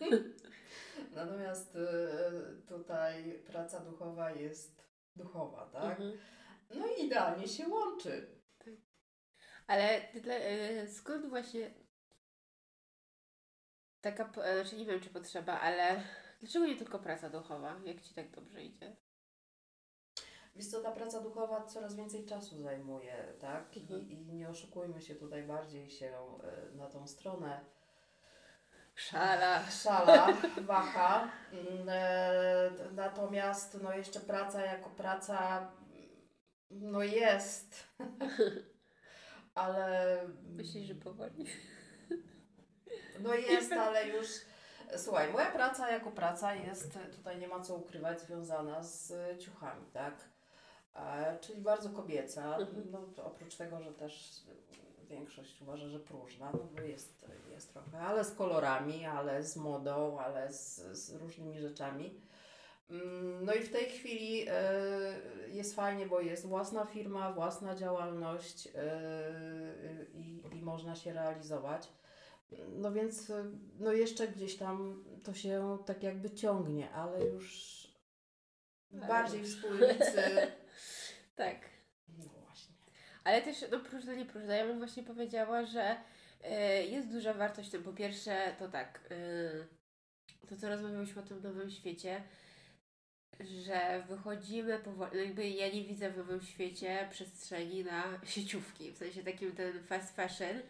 Natomiast y, tutaj praca duchowa jest duchowa, tak? Mhm. No i idealnie się łączy. Ale dla, e, skąd właśnie taka, e, znaczy nie wiem czy potrzeba, ale dlaczego nie tylko praca duchowa, jak Ci tak dobrze idzie? Wiesz co, ta praca duchowa coraz więcej czasu zajmuje, tak? Mhm. I, I nie oszukujmy się tutaj bardziej się y, na tą stronę Szala. szala, waha. Mm, e, Natomiast no jeszcze praca jako praca no jest. Ale Myślisz, że powoli? No jest, ale już słuchaj, moja praca jako praca jest, tutaj nie ma co ukrywać, związana z ciuchami, tak? E, Czyli bardzo kobieca. Mhm. No, oprócz tego, że też większość uważa, że próżna, no bo jest, jest trochę, ale z kolorami, ale z modą, ale z, z różnymi rzeczami. Mm, No i w tej chwili e, jest fajnie, bo jest własna firma, własna działalność e, i, i można się realizować. No więc e, no jeszcze gdzieś tam to się tak jakby ciągnie, ale już Ale bardziej już. wspólnicy. Tak. No właśnie. Ale też, no próżna, nie próżna. Ja bym właśnie powiedziała, że e, jest duża wartość tym. Po pierwsze, to tak, e, to co rozmawialiśmy o tym nowym świecie, że wychodzimy powoli, no jakby ja nie widzę w nowym świecie przestrzeni na sieciówki, w sensie takim ten fast fashion.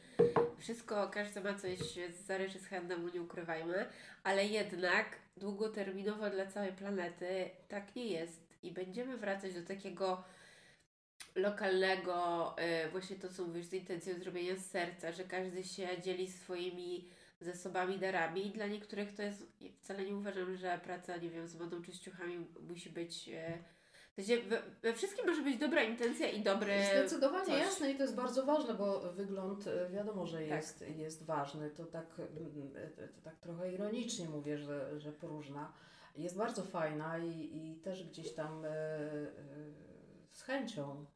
Wszystko, każdy ma coś z zaryczy z handlem, nie ukrywajmy, ale jednak długoterminowo dla całej planety tak nie jest i będziemy wracać do takiego lokalnego, y, właśnie to co mówisz, z intencją zrobienia z serca, że każdy się dzieli swoimi zasobami, darami. I dla niektórych to jest, wcale nie uważam, że praca, nie wiem, z modą czy z ciuchami musi być... sensie we, we wszystkim może być dobra intencja i dobry... Zdecydowanie coś. jasne i to jest bardzo ważne, bo wygląd e, wiadomo, że Tak. jest, jest ważny. To tak, mm, e, to tak trochę ironicznie mówię, że, że próżna. Jest bardzo fajna i, i też gdzieś tam e, e, z chęcią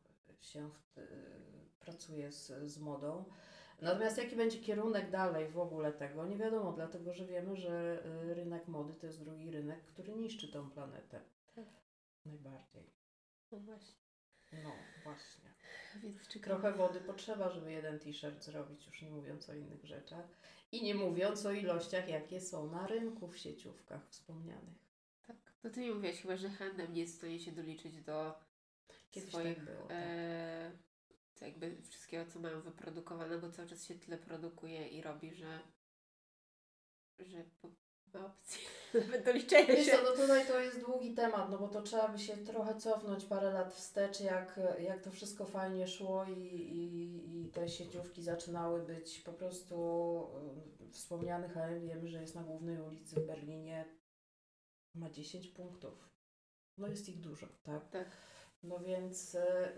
się w, e, pracuje z, z modą. Natomiast jaki będzie kierunek dalej w ogóle tego, nie wiadomo, dlatego że wiemy, że e, rynek mody to jest drugi rynek, który niszczy tą planetę. Tak. Najbardziej. No właśnie. No właśnie. Więc. Trochę wody potrzeba, żeby jeden t-shirt zrobić, już nie mówiąc o innych rzeczach. I nie mówiąc o ilościach, jakie są na rynku w sieciówkach wspomnianych. Tak. No ty mi mówiłaś chyba, że handel nie jest w stanie się doliczyć do Kiedyś swoich, tak było. Tak. e, jakby wszystkiego, co mają wyprodukowane, bo cały czas się tyle produkuje i robi, że że po, ma opcję nawet doliczenia Wiesz się. co, no tutaj to jest długi temat, no bo to trzeba by się trochę cofnąć parę lat wstecz, jak, jak to wszystko fajnie szło i, i, i te sieciówki zaczynały być po prostu y, wspomniany HM, wiemy, że jest na głównej ulicy w Berlinie, ma 10 punktów. No jest ich dużo, tak? Tak. No więc e,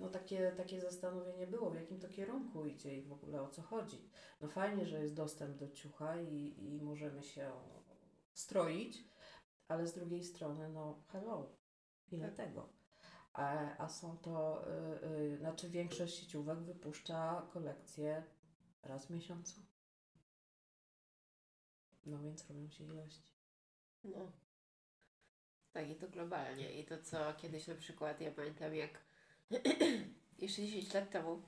no takie, takie zastanowienie było, w jakim to kierunku idzie i w ogóle o co chodzi. No fajnie, że jest dostęp do ciucha i, i możemy się stroić, ale z drugiej strony, no hello, ile Tak. tego? A, a są to, y, y, znaczy większość sieciówek wypuszcza kolekcję raz w miesiącu. No więc robią się ilości. No. Tak, i to globalnie. I to, co kiedyś na przykład, ja pamiętam jak jeszcze 10 lat temu,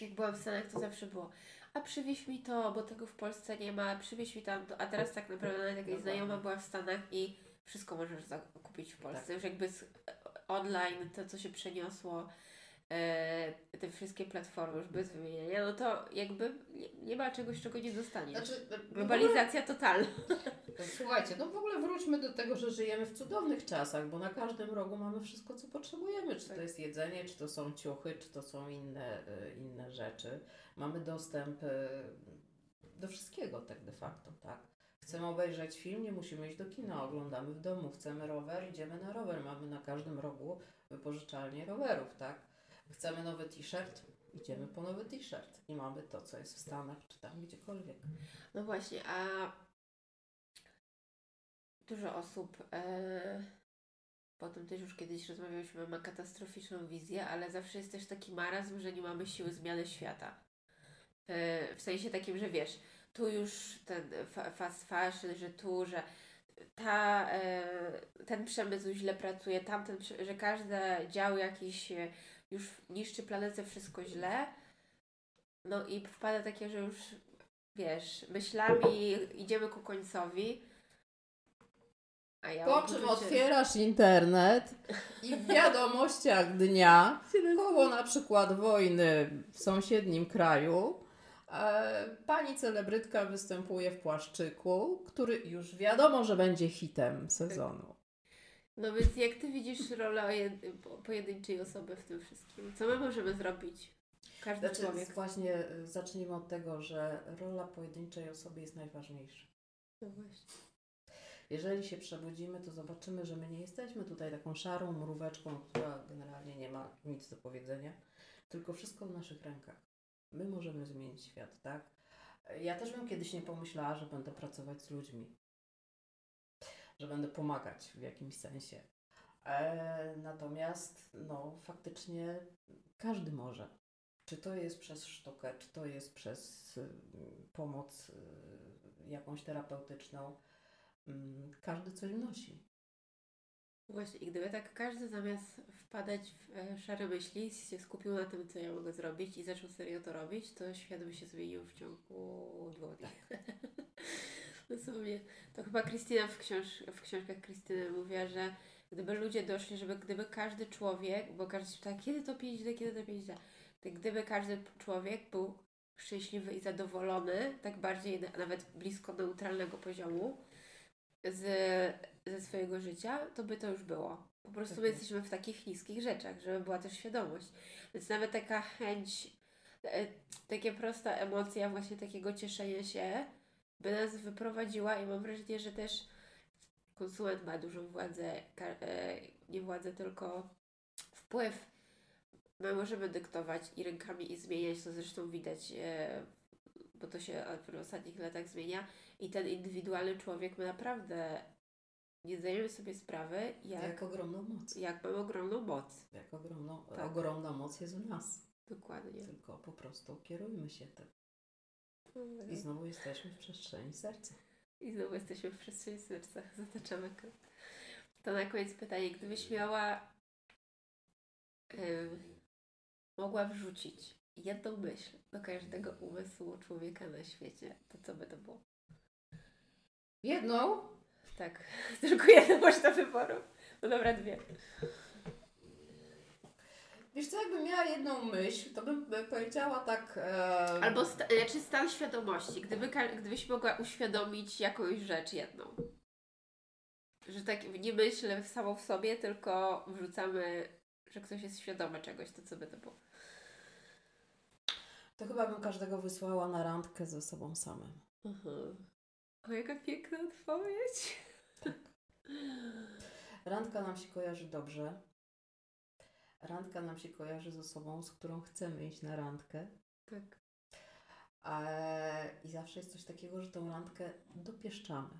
jak byłam w Stanach, to zawsze było a przywieź mi to, bo tego w Polsce nie ma, przywieź mi tam to. A teraz tak naprawdę nawet jakaś Dokładnie. znajoma była w Stanach i wszystko możesz zakupić w Polsce. Tak. Już jakby z, online to, co się przeniosło, e, te wszystkie platformy już bez wymieniania, no to jakby nie, nie ma czegoś, czego nie dostaniesz. Znaczy, no w ogóle- Globalizacja totalna. Słuchajcie, no w ogóle wróćmy do tego, że żyjemy w cudownych czasach, bo na każdym rogu mamy wszystko, co potrzebujemy. Czy Tak. to jest jedzenie, czy to są ciuchy, czy to są inne, y, inne rzeczy. Mamy dostęp y, do wszystkiego tak de facto, tak? Chcemy obejrzeć film, nie musimy iść do kina, oglądamy w domu. Chcemy rower, idziemy na rower. Mamy na każdym rogu wypożyczalnię rowerów, tak? Chcemy nowy t-shirt, idziemy po nowy t-shirt. I mamy to, co jest w Stanach, czy tam gdziekolwiek. No właśnie, a dużo osób e, po tym też już kiedyś rozmawialiśmy, ma katastroficzną wizję, ale zawsze jest też taki marazm, że nie mamy siły zmiany świata. Yy, w sensie takim, że wiesz, tu już ten fa- fast fashion, że tu, że ta, yy, ten przemysł źle pracuje, tamten, że każdy dział jakiś już niszczy planetę, wszystko źle. No i wpada takie, że już wiesz, myślami idziemy ku końcowi. A ja Po czym otwierasz internet i w wiadomościach dnia, koło na przykład wojny w sąsiednim kraju, e, pani celebrytka występuje w płaszczyku, który już wiadomo, że będzie hitem sezonu. No więc jak ty widzisz rolę jed- po- pojedynczej osoby w tym wszystkim? Co my możemy zrobić? Każdy Znaczy, człowiek. właśnie y, zacznijmy od tego, że rola pojedynczej osoby jest najważniejsza. No właśnie. Jeżeli się przebudzimy, to zobaczymy, że my nie jesteśmy tutaj taką szarą mróweczką, która generalnie nie ma nic do powiedzenia, tylko wszystko w naszych rękach. My możemy zmienić świat, tak? Ja też bym kiedyś nie pomyślała, że będę pracować z ludźmi, że będę pomagać w jakimś sensie. E, natomiast, no, faktycznie każdy może. Czy to jest przez sztukę, czy to jest przez y, pomoc y, jakąś terapeutyczną, Mm, każdy coś wnosi. Właśnie, i gdyby tak każdy zamiast wpadać w e, szare myśli, się skupił na tym, co ja mogę zrobić i zaczął serio to robić, to świat by się zmienił w ciągu dwóch dni. Dosłownie. To chyba Krystyna w, książ w książkach Krystyny mówiła, że gdyby ludzie doszli, żeby gdyby każdy człowiek, bo każdy się pyta, kiedy to 5D, kiedy to 5D, to gdyby każdy człowiek był szczęśliwy i zadowolony, tak bardziej na- nawet blisko neutralnego poziomu z, ze swojego życia, to by to już było. Po prostu my Tak. jesteśmy w takich niskich rzeczach, żeby była też świadomość. Więc nawet taka chęć, e, takie prosta emocja właśnie takiego cieszenia się by nas wyprowadziła i mam wrażenie, że też konsument ma dużą władzę, e, nie władzę, tylko wpływ. My możemy dyktować i rękami i zmieniać, to zresztą widać, e, bo to się w ostatnich latach zmienia i ten indywidualny człowiek, my naprawdę nie zdajemy sobie sprawy, jak, Jak ogromną moc. jak mamy ogromną moc. Jak ogromną, Tak. ogromna moc jest w nas. Dokładnie. Tylko po prostu kierujmy się tym. I znowu jesteśmy w przestrzeni serca. I znowu jesteśmy w przestrzeni serca. Zataczamy krok. To na koniec pytanie. Gdybyś miała em, mogła wrzucić jedną myśl do każdego umysłu człowieka na świecie, to co by to było? Jedną? Tak, tylko jedną masz do wyboru. No dobra, dwie. Wiesz co, jakbym miała jedną myśl, to bym powiedziała tak... E, Albo sta- znaczy stan świadomości. Gdyby, gdybyś mogła uświadomić jakąś rzecz jedną. Że tak nie myślę samą w sobie, tylko wrzucamy, że ktoś jest świadomy czegoś, to co by to było? To chyba bym każdego wysłała na randkę ze sobą samym. Mhm. O, jaka piękna odpowiedź. Randka nam się kojarzy dobrze. Randka nam się kojarzy z osobą, z którą chcemy iść na randkę. Tak. E, I zawsze jest coś takiego, że tą randkę dopieszczamy.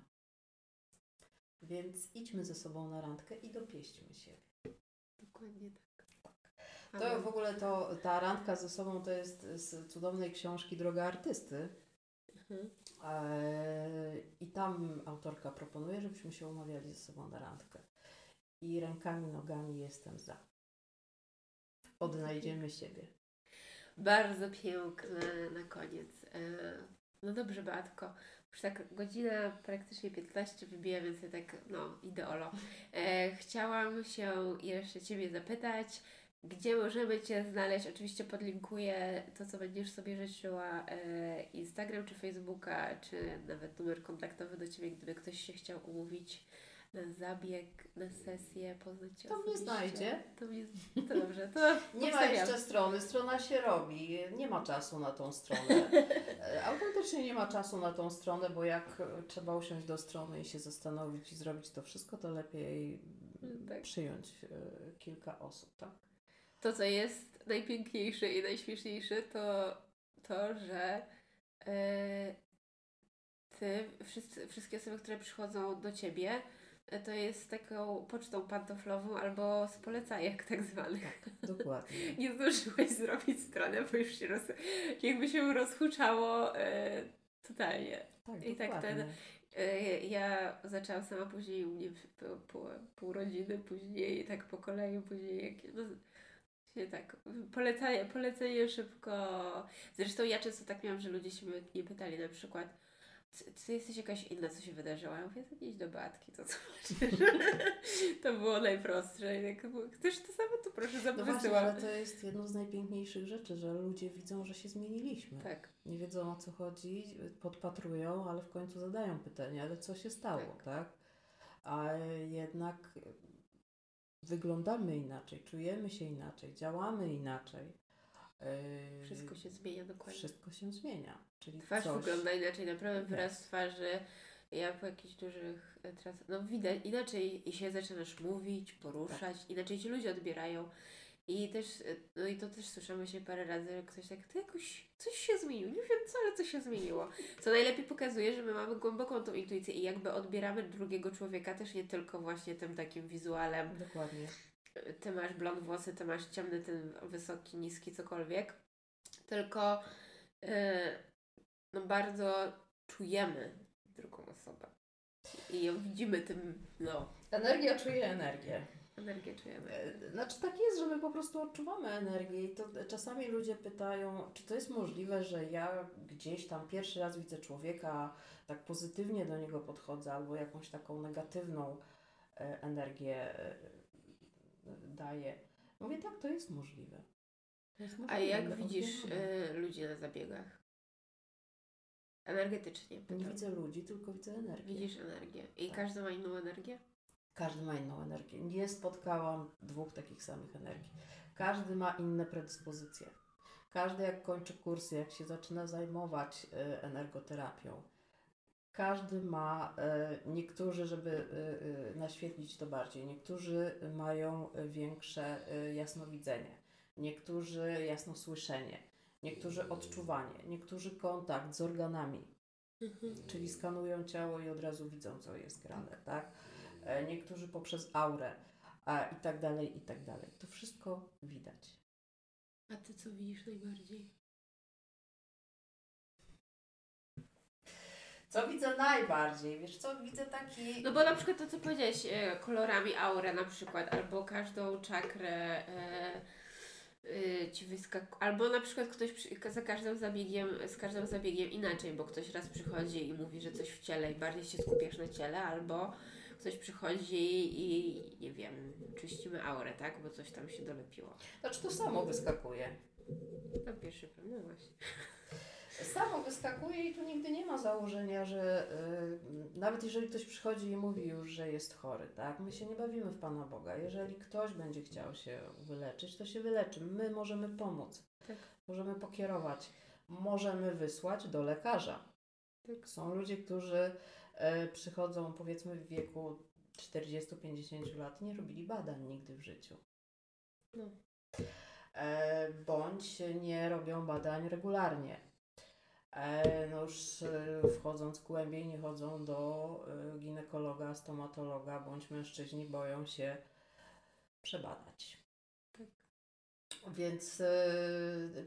Więc idźmy ze sobą na randkę i dopieśćmy siebie. Dokładnie tak. To w ogóle to, ta randka ze sobą to jest z cudownej książki Droga Artysty. Mhm. E, I tam autorka proponuje, żebyśmy się umawiali ze sobą na randkę. I rękami, nogami jestem za. Odnajdziemy siebie. Bardzo piękne na koniec. E, No dobrze, Beatko. Już tak godzina praktycznie 15 wybija, więc ja tak, no, ideolo. E, chciałam się jeszcze Ciebie zapytać, gdzie możemy Cię znaleźć? Oczywiście podlinkuję to, co będziesz sobie życzyła, e, Instagram czy Facebooka, czy nawet numer kontaktowy do Ciebie, gdyby ktoś się chciał umówić na zabieg, na sesję, poznać Cię To mnie znajdzie. To mnie, to dobrze, to Nie ma jeszcze strony, strona się robi, nie ma czasu na tą stronę. Autentycznie nie ma czasu na tą stronę, bo jak trzeba usiąść do strony i się zastanowić i zrobić to wszystko, to lepiej mm, Tak. przyjąć e, kilka osób, tak? to, co jest najpiękniejsze i najśmieszniejsze, to to, że e, ty, wszyscy, wszystkie osoby, które przychodzą do ciebie, to jest taką pocztą pantoflową albo z polecajek tak zwanych. Tak, dokładnie. Nie zdążyłeś zrobić stronę, bo już się roz... jakby się rozhuczało e, totalnie. Tak, I tak dokładnie. ten- E, Ja zaczęłam sama później u mnie po, pół rodziny, później tak po kolei, później jak, no, się tak polecenie, polecenie szybko. Zresztą ja często tak miałam, że ludzie się mnie pytali na przykład czy jesteś jakaś inna, co się wydarzyło? Ja mówię, idź do Batki, to zobaczysz. to było najprostsze. Było, Chcesz to samo, to proszę, No właśnie, wysyłam. ale to jest jedno z najpiękniejszych rzeczy, że ludzie widzą, że się zmieniliśmy. Tak, Nie wiedzą o co chodzi, podpatrują, ale w końcu zadają pytanie, ale co się stało, Tak. tak? A jednak wyglądamy inaczej, czujemy się inaczej, działamy inaczej. Yy, wszystko się zmienia dokładnie. Wszystko się zmienia. Czyli Twarz coś... wygląda inaczej, naprawdę wyraz twarzy. Ja po jakichś dużych e, trasach, no widać, inaczej i się zaczynasz mówić, poruszać, Tak. inaczej ci ludzie odbierają. I też, e, no i to też słyszamy się parę razy, że ktoś tak, to jakoś coś się zmieniło, nie wiem co, ale coś się zmieniło. Co najlepiej pokazuje, że my mamy głęboką tą intuicję i jakby odbieramy drugiego człowieka też nie tylko właśnie tym takim wizualem, Dokładnie. E, ty masz blond włosy, ty masz ciemny, ten wysoki, niski, cokolwiek, tylko e, no bardzo czujemy drugą osobę i ją widzimy tym, no, Energia czuje energię. energię czujemy. E, Znaczy tak jest, że my po prostu odczuwamy energię i to czasami ludzie pytają, czy to jest możliwe, że ja gdzieś tam pierwszy raz widzę człowieka, tak pozytywnie do niego podchodzę albo jakąś taką negatywną e, energię e, daję. Mówię, tak, to jest możliwe. To jest A możliwe, jak my widzisz e, ludzi na zabiegach? Energetycznie Nie pytam. widzę ludzi, tylko widzę energię. Widzisz energię. I Tak. każdy ma inną energię? Każdy ma inną energię. Nie spotkałam dwóch takich samych energii. Każdy ma inne predyspozycje. Każdy jak kończy kursy, jak się zaczyna zajmować e, energoterapią, każdy ma, e, niektórzy, żeby e, e, naświetlić to bardziej, niektórzy mają większe jasnowidzenie, niektórzy jasnosłyszenie, niektórzy odczuwanie, niektórzy kontakt z organami, czyli skanują ciało i od razu widzą, co jest grane, tak? Niektórzy poprzez aurę a, i tak dalej, i tak dalej. To wszystko widać. A ty co widzisz najbardziej? Co widzę najbardziej? Wiesz co, widzę taki... No bo na przykład to, co powiedziałeś, e, kolorami aurę na przykład, albo każdą czakrę e, e, ci wyskakuje, albo na przykład ktoś przy, za każdym zabiegiem, z każdym zabiegiem inaczej, bo ktoś raz przychodzi i mówi, że coś w ciele i bardziej się skupiasz na ciele, albo ktoś przychodzi i nie wiem, czyścimy aurę, tak, bo coś tam się dolepiło. Znaczy to samo wyskakuje. Na pierwszy plan, no właśnie. Samo wyskakuje i tu nigdy nie ma założenia, że y, nawet jeżeli ktoś przychodzi i mówi już, że jest chory, tak? My się nie bawimy w Pana Boga. Jeżeli ktoś będzie chciał się wyleczyć, to się wyleczy. My możemy pomóc. Tak. Możemy pokierować. Możemy wysłać do lekarza. Tak. Są ludzie, którzy e, przychodzą powiedzmy w wieku 40-50 lat i nie robili badań nigdy w życiu. No. E, bądź nie robią badań regularnie. E, no już e, wchodząc głębiej, nie chodzą do e, ginekologa, stomatologa, bądź mężczyźni boją się przebadać. Tak. Więc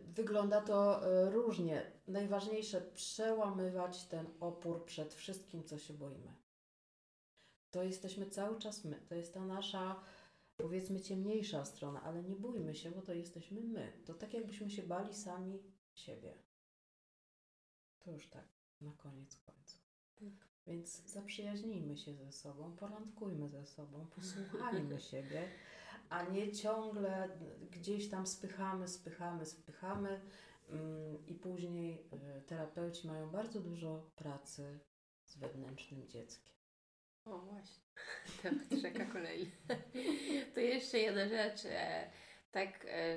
wygląda to różnie. Najważniejsze przełamywać ten opór przed wszystkim, co się boimy. To jesteśmy cały czas my. To jest ta nasza, powiedzmy, ciemniejsza strona, ale nie bójmy się, bo to jesteśmy my. To tak, jakbyśmy się bali sami siebie. To już tak, na koniec końców. Tak. Więc zaprzyjaźnijmy się ze sobą, porządkujmy ze sobą, posłuchajmy siebie, a nie ciągle gdzieś tam spychamy, spychamy, spychamy mm, i później y, terapeuci mają bardzo dużo pracy z wewnętrznym dzieckiem. O właśnie, temat rzeka kolei. To jeszcze jedna rzecz, e, tak e,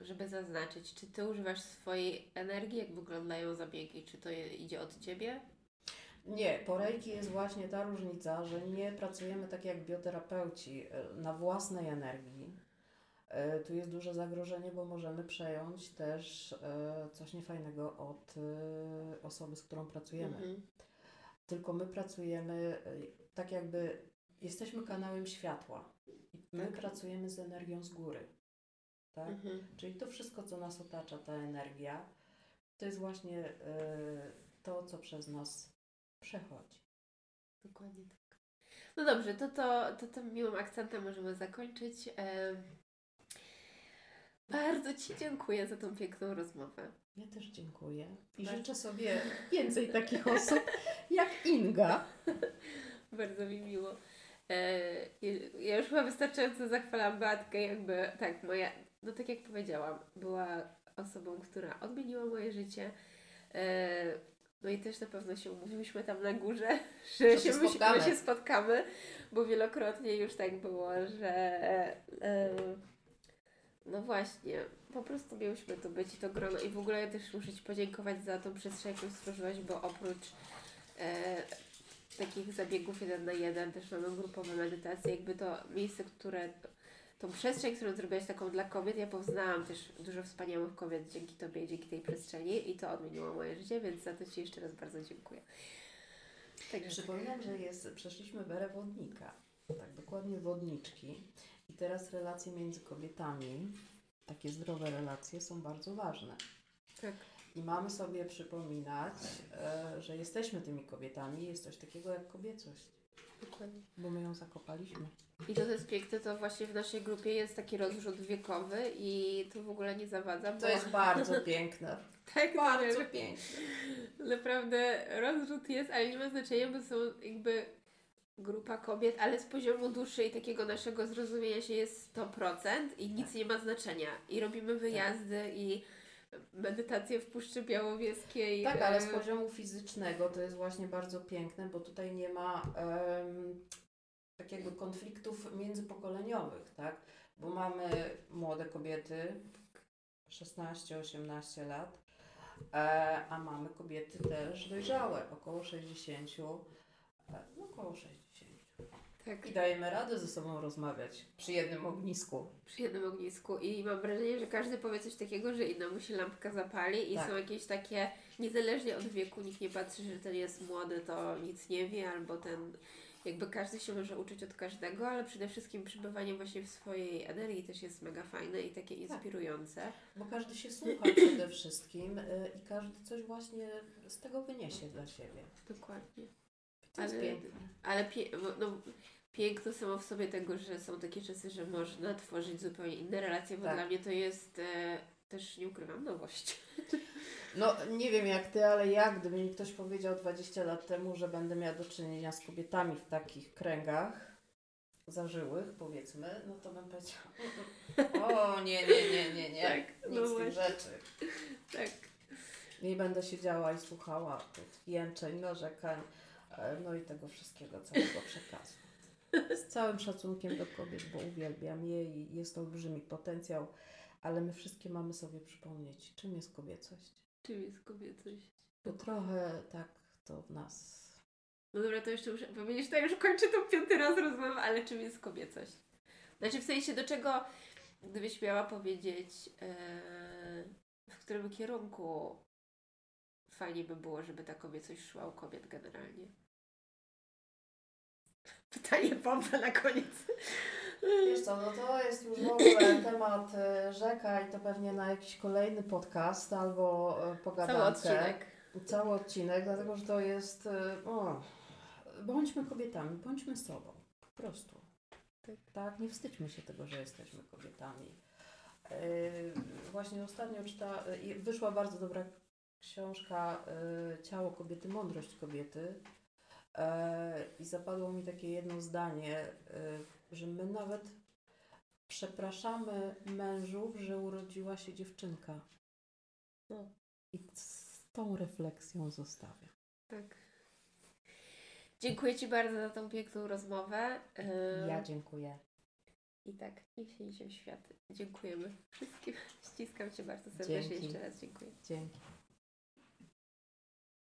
żeby zaznaczyć, czy Ty używasz swojej energii, jak wyglądają zabiegi, czy to idzie od Ciebie? Nie, po reiki jest właśnie ta różnica, że nie pracujemy tak jak bioterapeuci e, na własnej energii. E, Tu jest duże zagrożenie, bo możemy przejąć też coś niefajnego od osoby, z którą pracujemy. Mhm. tylko my pracujemy tak jakby jesteśmy kanałem światła. My Tak. pracujemy z energią z góry. Tak? Mhm. Czyli to wszystko, co nas otacza, ta energia, to jest właśnie y, to, co przez nas przechodzi. Dokładnie tak. No dobrze, to, to, to tym miłym akcentem możemy zakończyć. Em, bardzo Ci dziękuję za tą piękną rozmowę. Ja też dziękuję i Tak. życzę sobie więcej takich osób jak Inga. Bardzo mi miło. E, ja już chyba wystarczająco zachwalam Beatkę, jakby tak, moja, no tak jak powiedziałam, była osobą, która odmieniła moje życie. E, no i też na pewno się umówiłyśmy tam na górze, że, Że się się, my, spotkamy. my się spotkamy, bo wielokrotnie już tak było, że e, no właśnie, po prostu miałyśmy tu być i to grono i w ogóle ja też muszę Ci podziękować za tą przestrzeń, jaką stworzyłaś, bo oprócz e, takich zabiegów jeden na jeden, też mamy grupowe medytacje, jakby to miejsce, które, tą przestrzeń, którą zrobiłaś taką dla kobiet, ja poznałam też dużo wspaniałych kobiet dzięki Tobie dzięki tej przestrzeni i to odmieniło moje życie, więc za to Ci jeszcze raz bardzo dziękuję. Także Przypominam, że jest, przeszliśmy w erę wodnika, tak dokładnie wodniczki i teraz relacje między kobietami, takie zdrowe relacje są bardzo ważne. tak. I mamy sobie przypominać, e, że jesteśmy tymi kobietami jest coś takiego jak kobiecość, Dokładnie. bo my ją zakopaliśmy. I to, co jest piękne, to właśnie w naszej grupie jest taki rozrzut wiekowy i to w ogóle nie zawadza, bo To jest bardzo piękne. tak, Bardzo że piękne. naprawdę rozrzut jest, ale nie ma znaczenia, bo są jakby grupa kobiet, ale z poziomu duszy i takiego naszego zrozumienia się jest 100% i nic nie ma znaczenia. I robimy wyjazdy i medytacje w Puszczy Białowieskiej. Tak, ale z poziomu fizycznego to jest właśnie bardzo piękne, bo tutaj nie ma em, tak jakby konfliktów międzypokoleniowych, tak? Bo mamy młode kobiety, 16-18 lat, e, a mamy kobiety też dojrzałe, około 60, e, no około 60. Tak, I dajemy radę ze sobą rozmawiać przy jednym ognisku. przy jednym ognisku i mam wrażenie, że każdy powie coś takiego, że innemu się lampka zapali i Tak. są jakieś takie, niezależnie od wieku, nikt nie patrzy, że ten jest młody, to nic nie wie, albo ten, jakby każdy się może uczyć od każdego, ale przede wszystkim przebywanie właśnie w swojej energii też jest mega fajne i takie inspirujące. Bo każdy się słucha przede wszystkim y, i każdy coś właśnie z tego wyniesie dla siebie. Dokładnie. To jest Ale- piękne. Ale pie, bo- no, piękno samo w sobie tego, że są takie czasy, że można tworzyć zupełnie inne relacje, bo Tak. dla mnie to jest e, też, nie ukrywam, nowość. No nie wiem jak ty, ale ja, gdyby mi ktoś powiedział 20 lat temu, że będę miała do czynienia z kobietami w takich kręgach zażyłych, powiedzmy, no to bym powiedziała, o nie, nie, nie, nie, nie, Tak, nic no z tych rzeczy. Tak. I będę siedziała i słuchała tych jęczeń, narzekań, e, no i tego wszystkiego, całego przekazu. Z całym szacunkiem do kobiet, bo uwielbiam je i jest to olbrzymi potencjał, ale my wszystkie mamy sobie przypomnieć, czym jest kobiecość. Czym jest kobiecość? Bo trochę tak to w nas. No dobra, to jeszcze muszę powiedzieć, to już kończę tą piąty raz rozmowę, ale czym jest kobiecość? Znaczy w sensie do czego, gdybyś miała powiedzieć, e, w którym kierunku fajnie by było, żeby ta kobiecość szła u kobiet generalnie? Pytanie bomba na koniec. Wiesz co, no to jest już w ogóle temat e, rzeka i to pewnie na jakiś kolejny podcast albo e, pogadankę. Cały odcinek. Cały odcinek, dlatego że to jest. e, O, bądźmy kobietami, bądźmy sobą. Po prostu. Tak. Tak, nie wstydźmy się tego, że jesteśmy kobietami. E, Właśnie ostatnio czyta, i wyszła bardzo dobra książka e, Ciało kobiety, mądrość kobiety. E, I zapadło mi takie jedno zdanie, e, że my nawet przepraszamy mężów, że urodziła się dziewczynka. No. I z tą refleksją zostawiam. Tak. Dziękuję Ci bardzo za tą piękną rozmowę. Ja dziękuję. I tak, niech się niesie w świat. Dziękujemy wszystkim. Ściskam Cię bardzo serdecznie. Dzięki. Jeszcze raz dziękuję. Dzięki.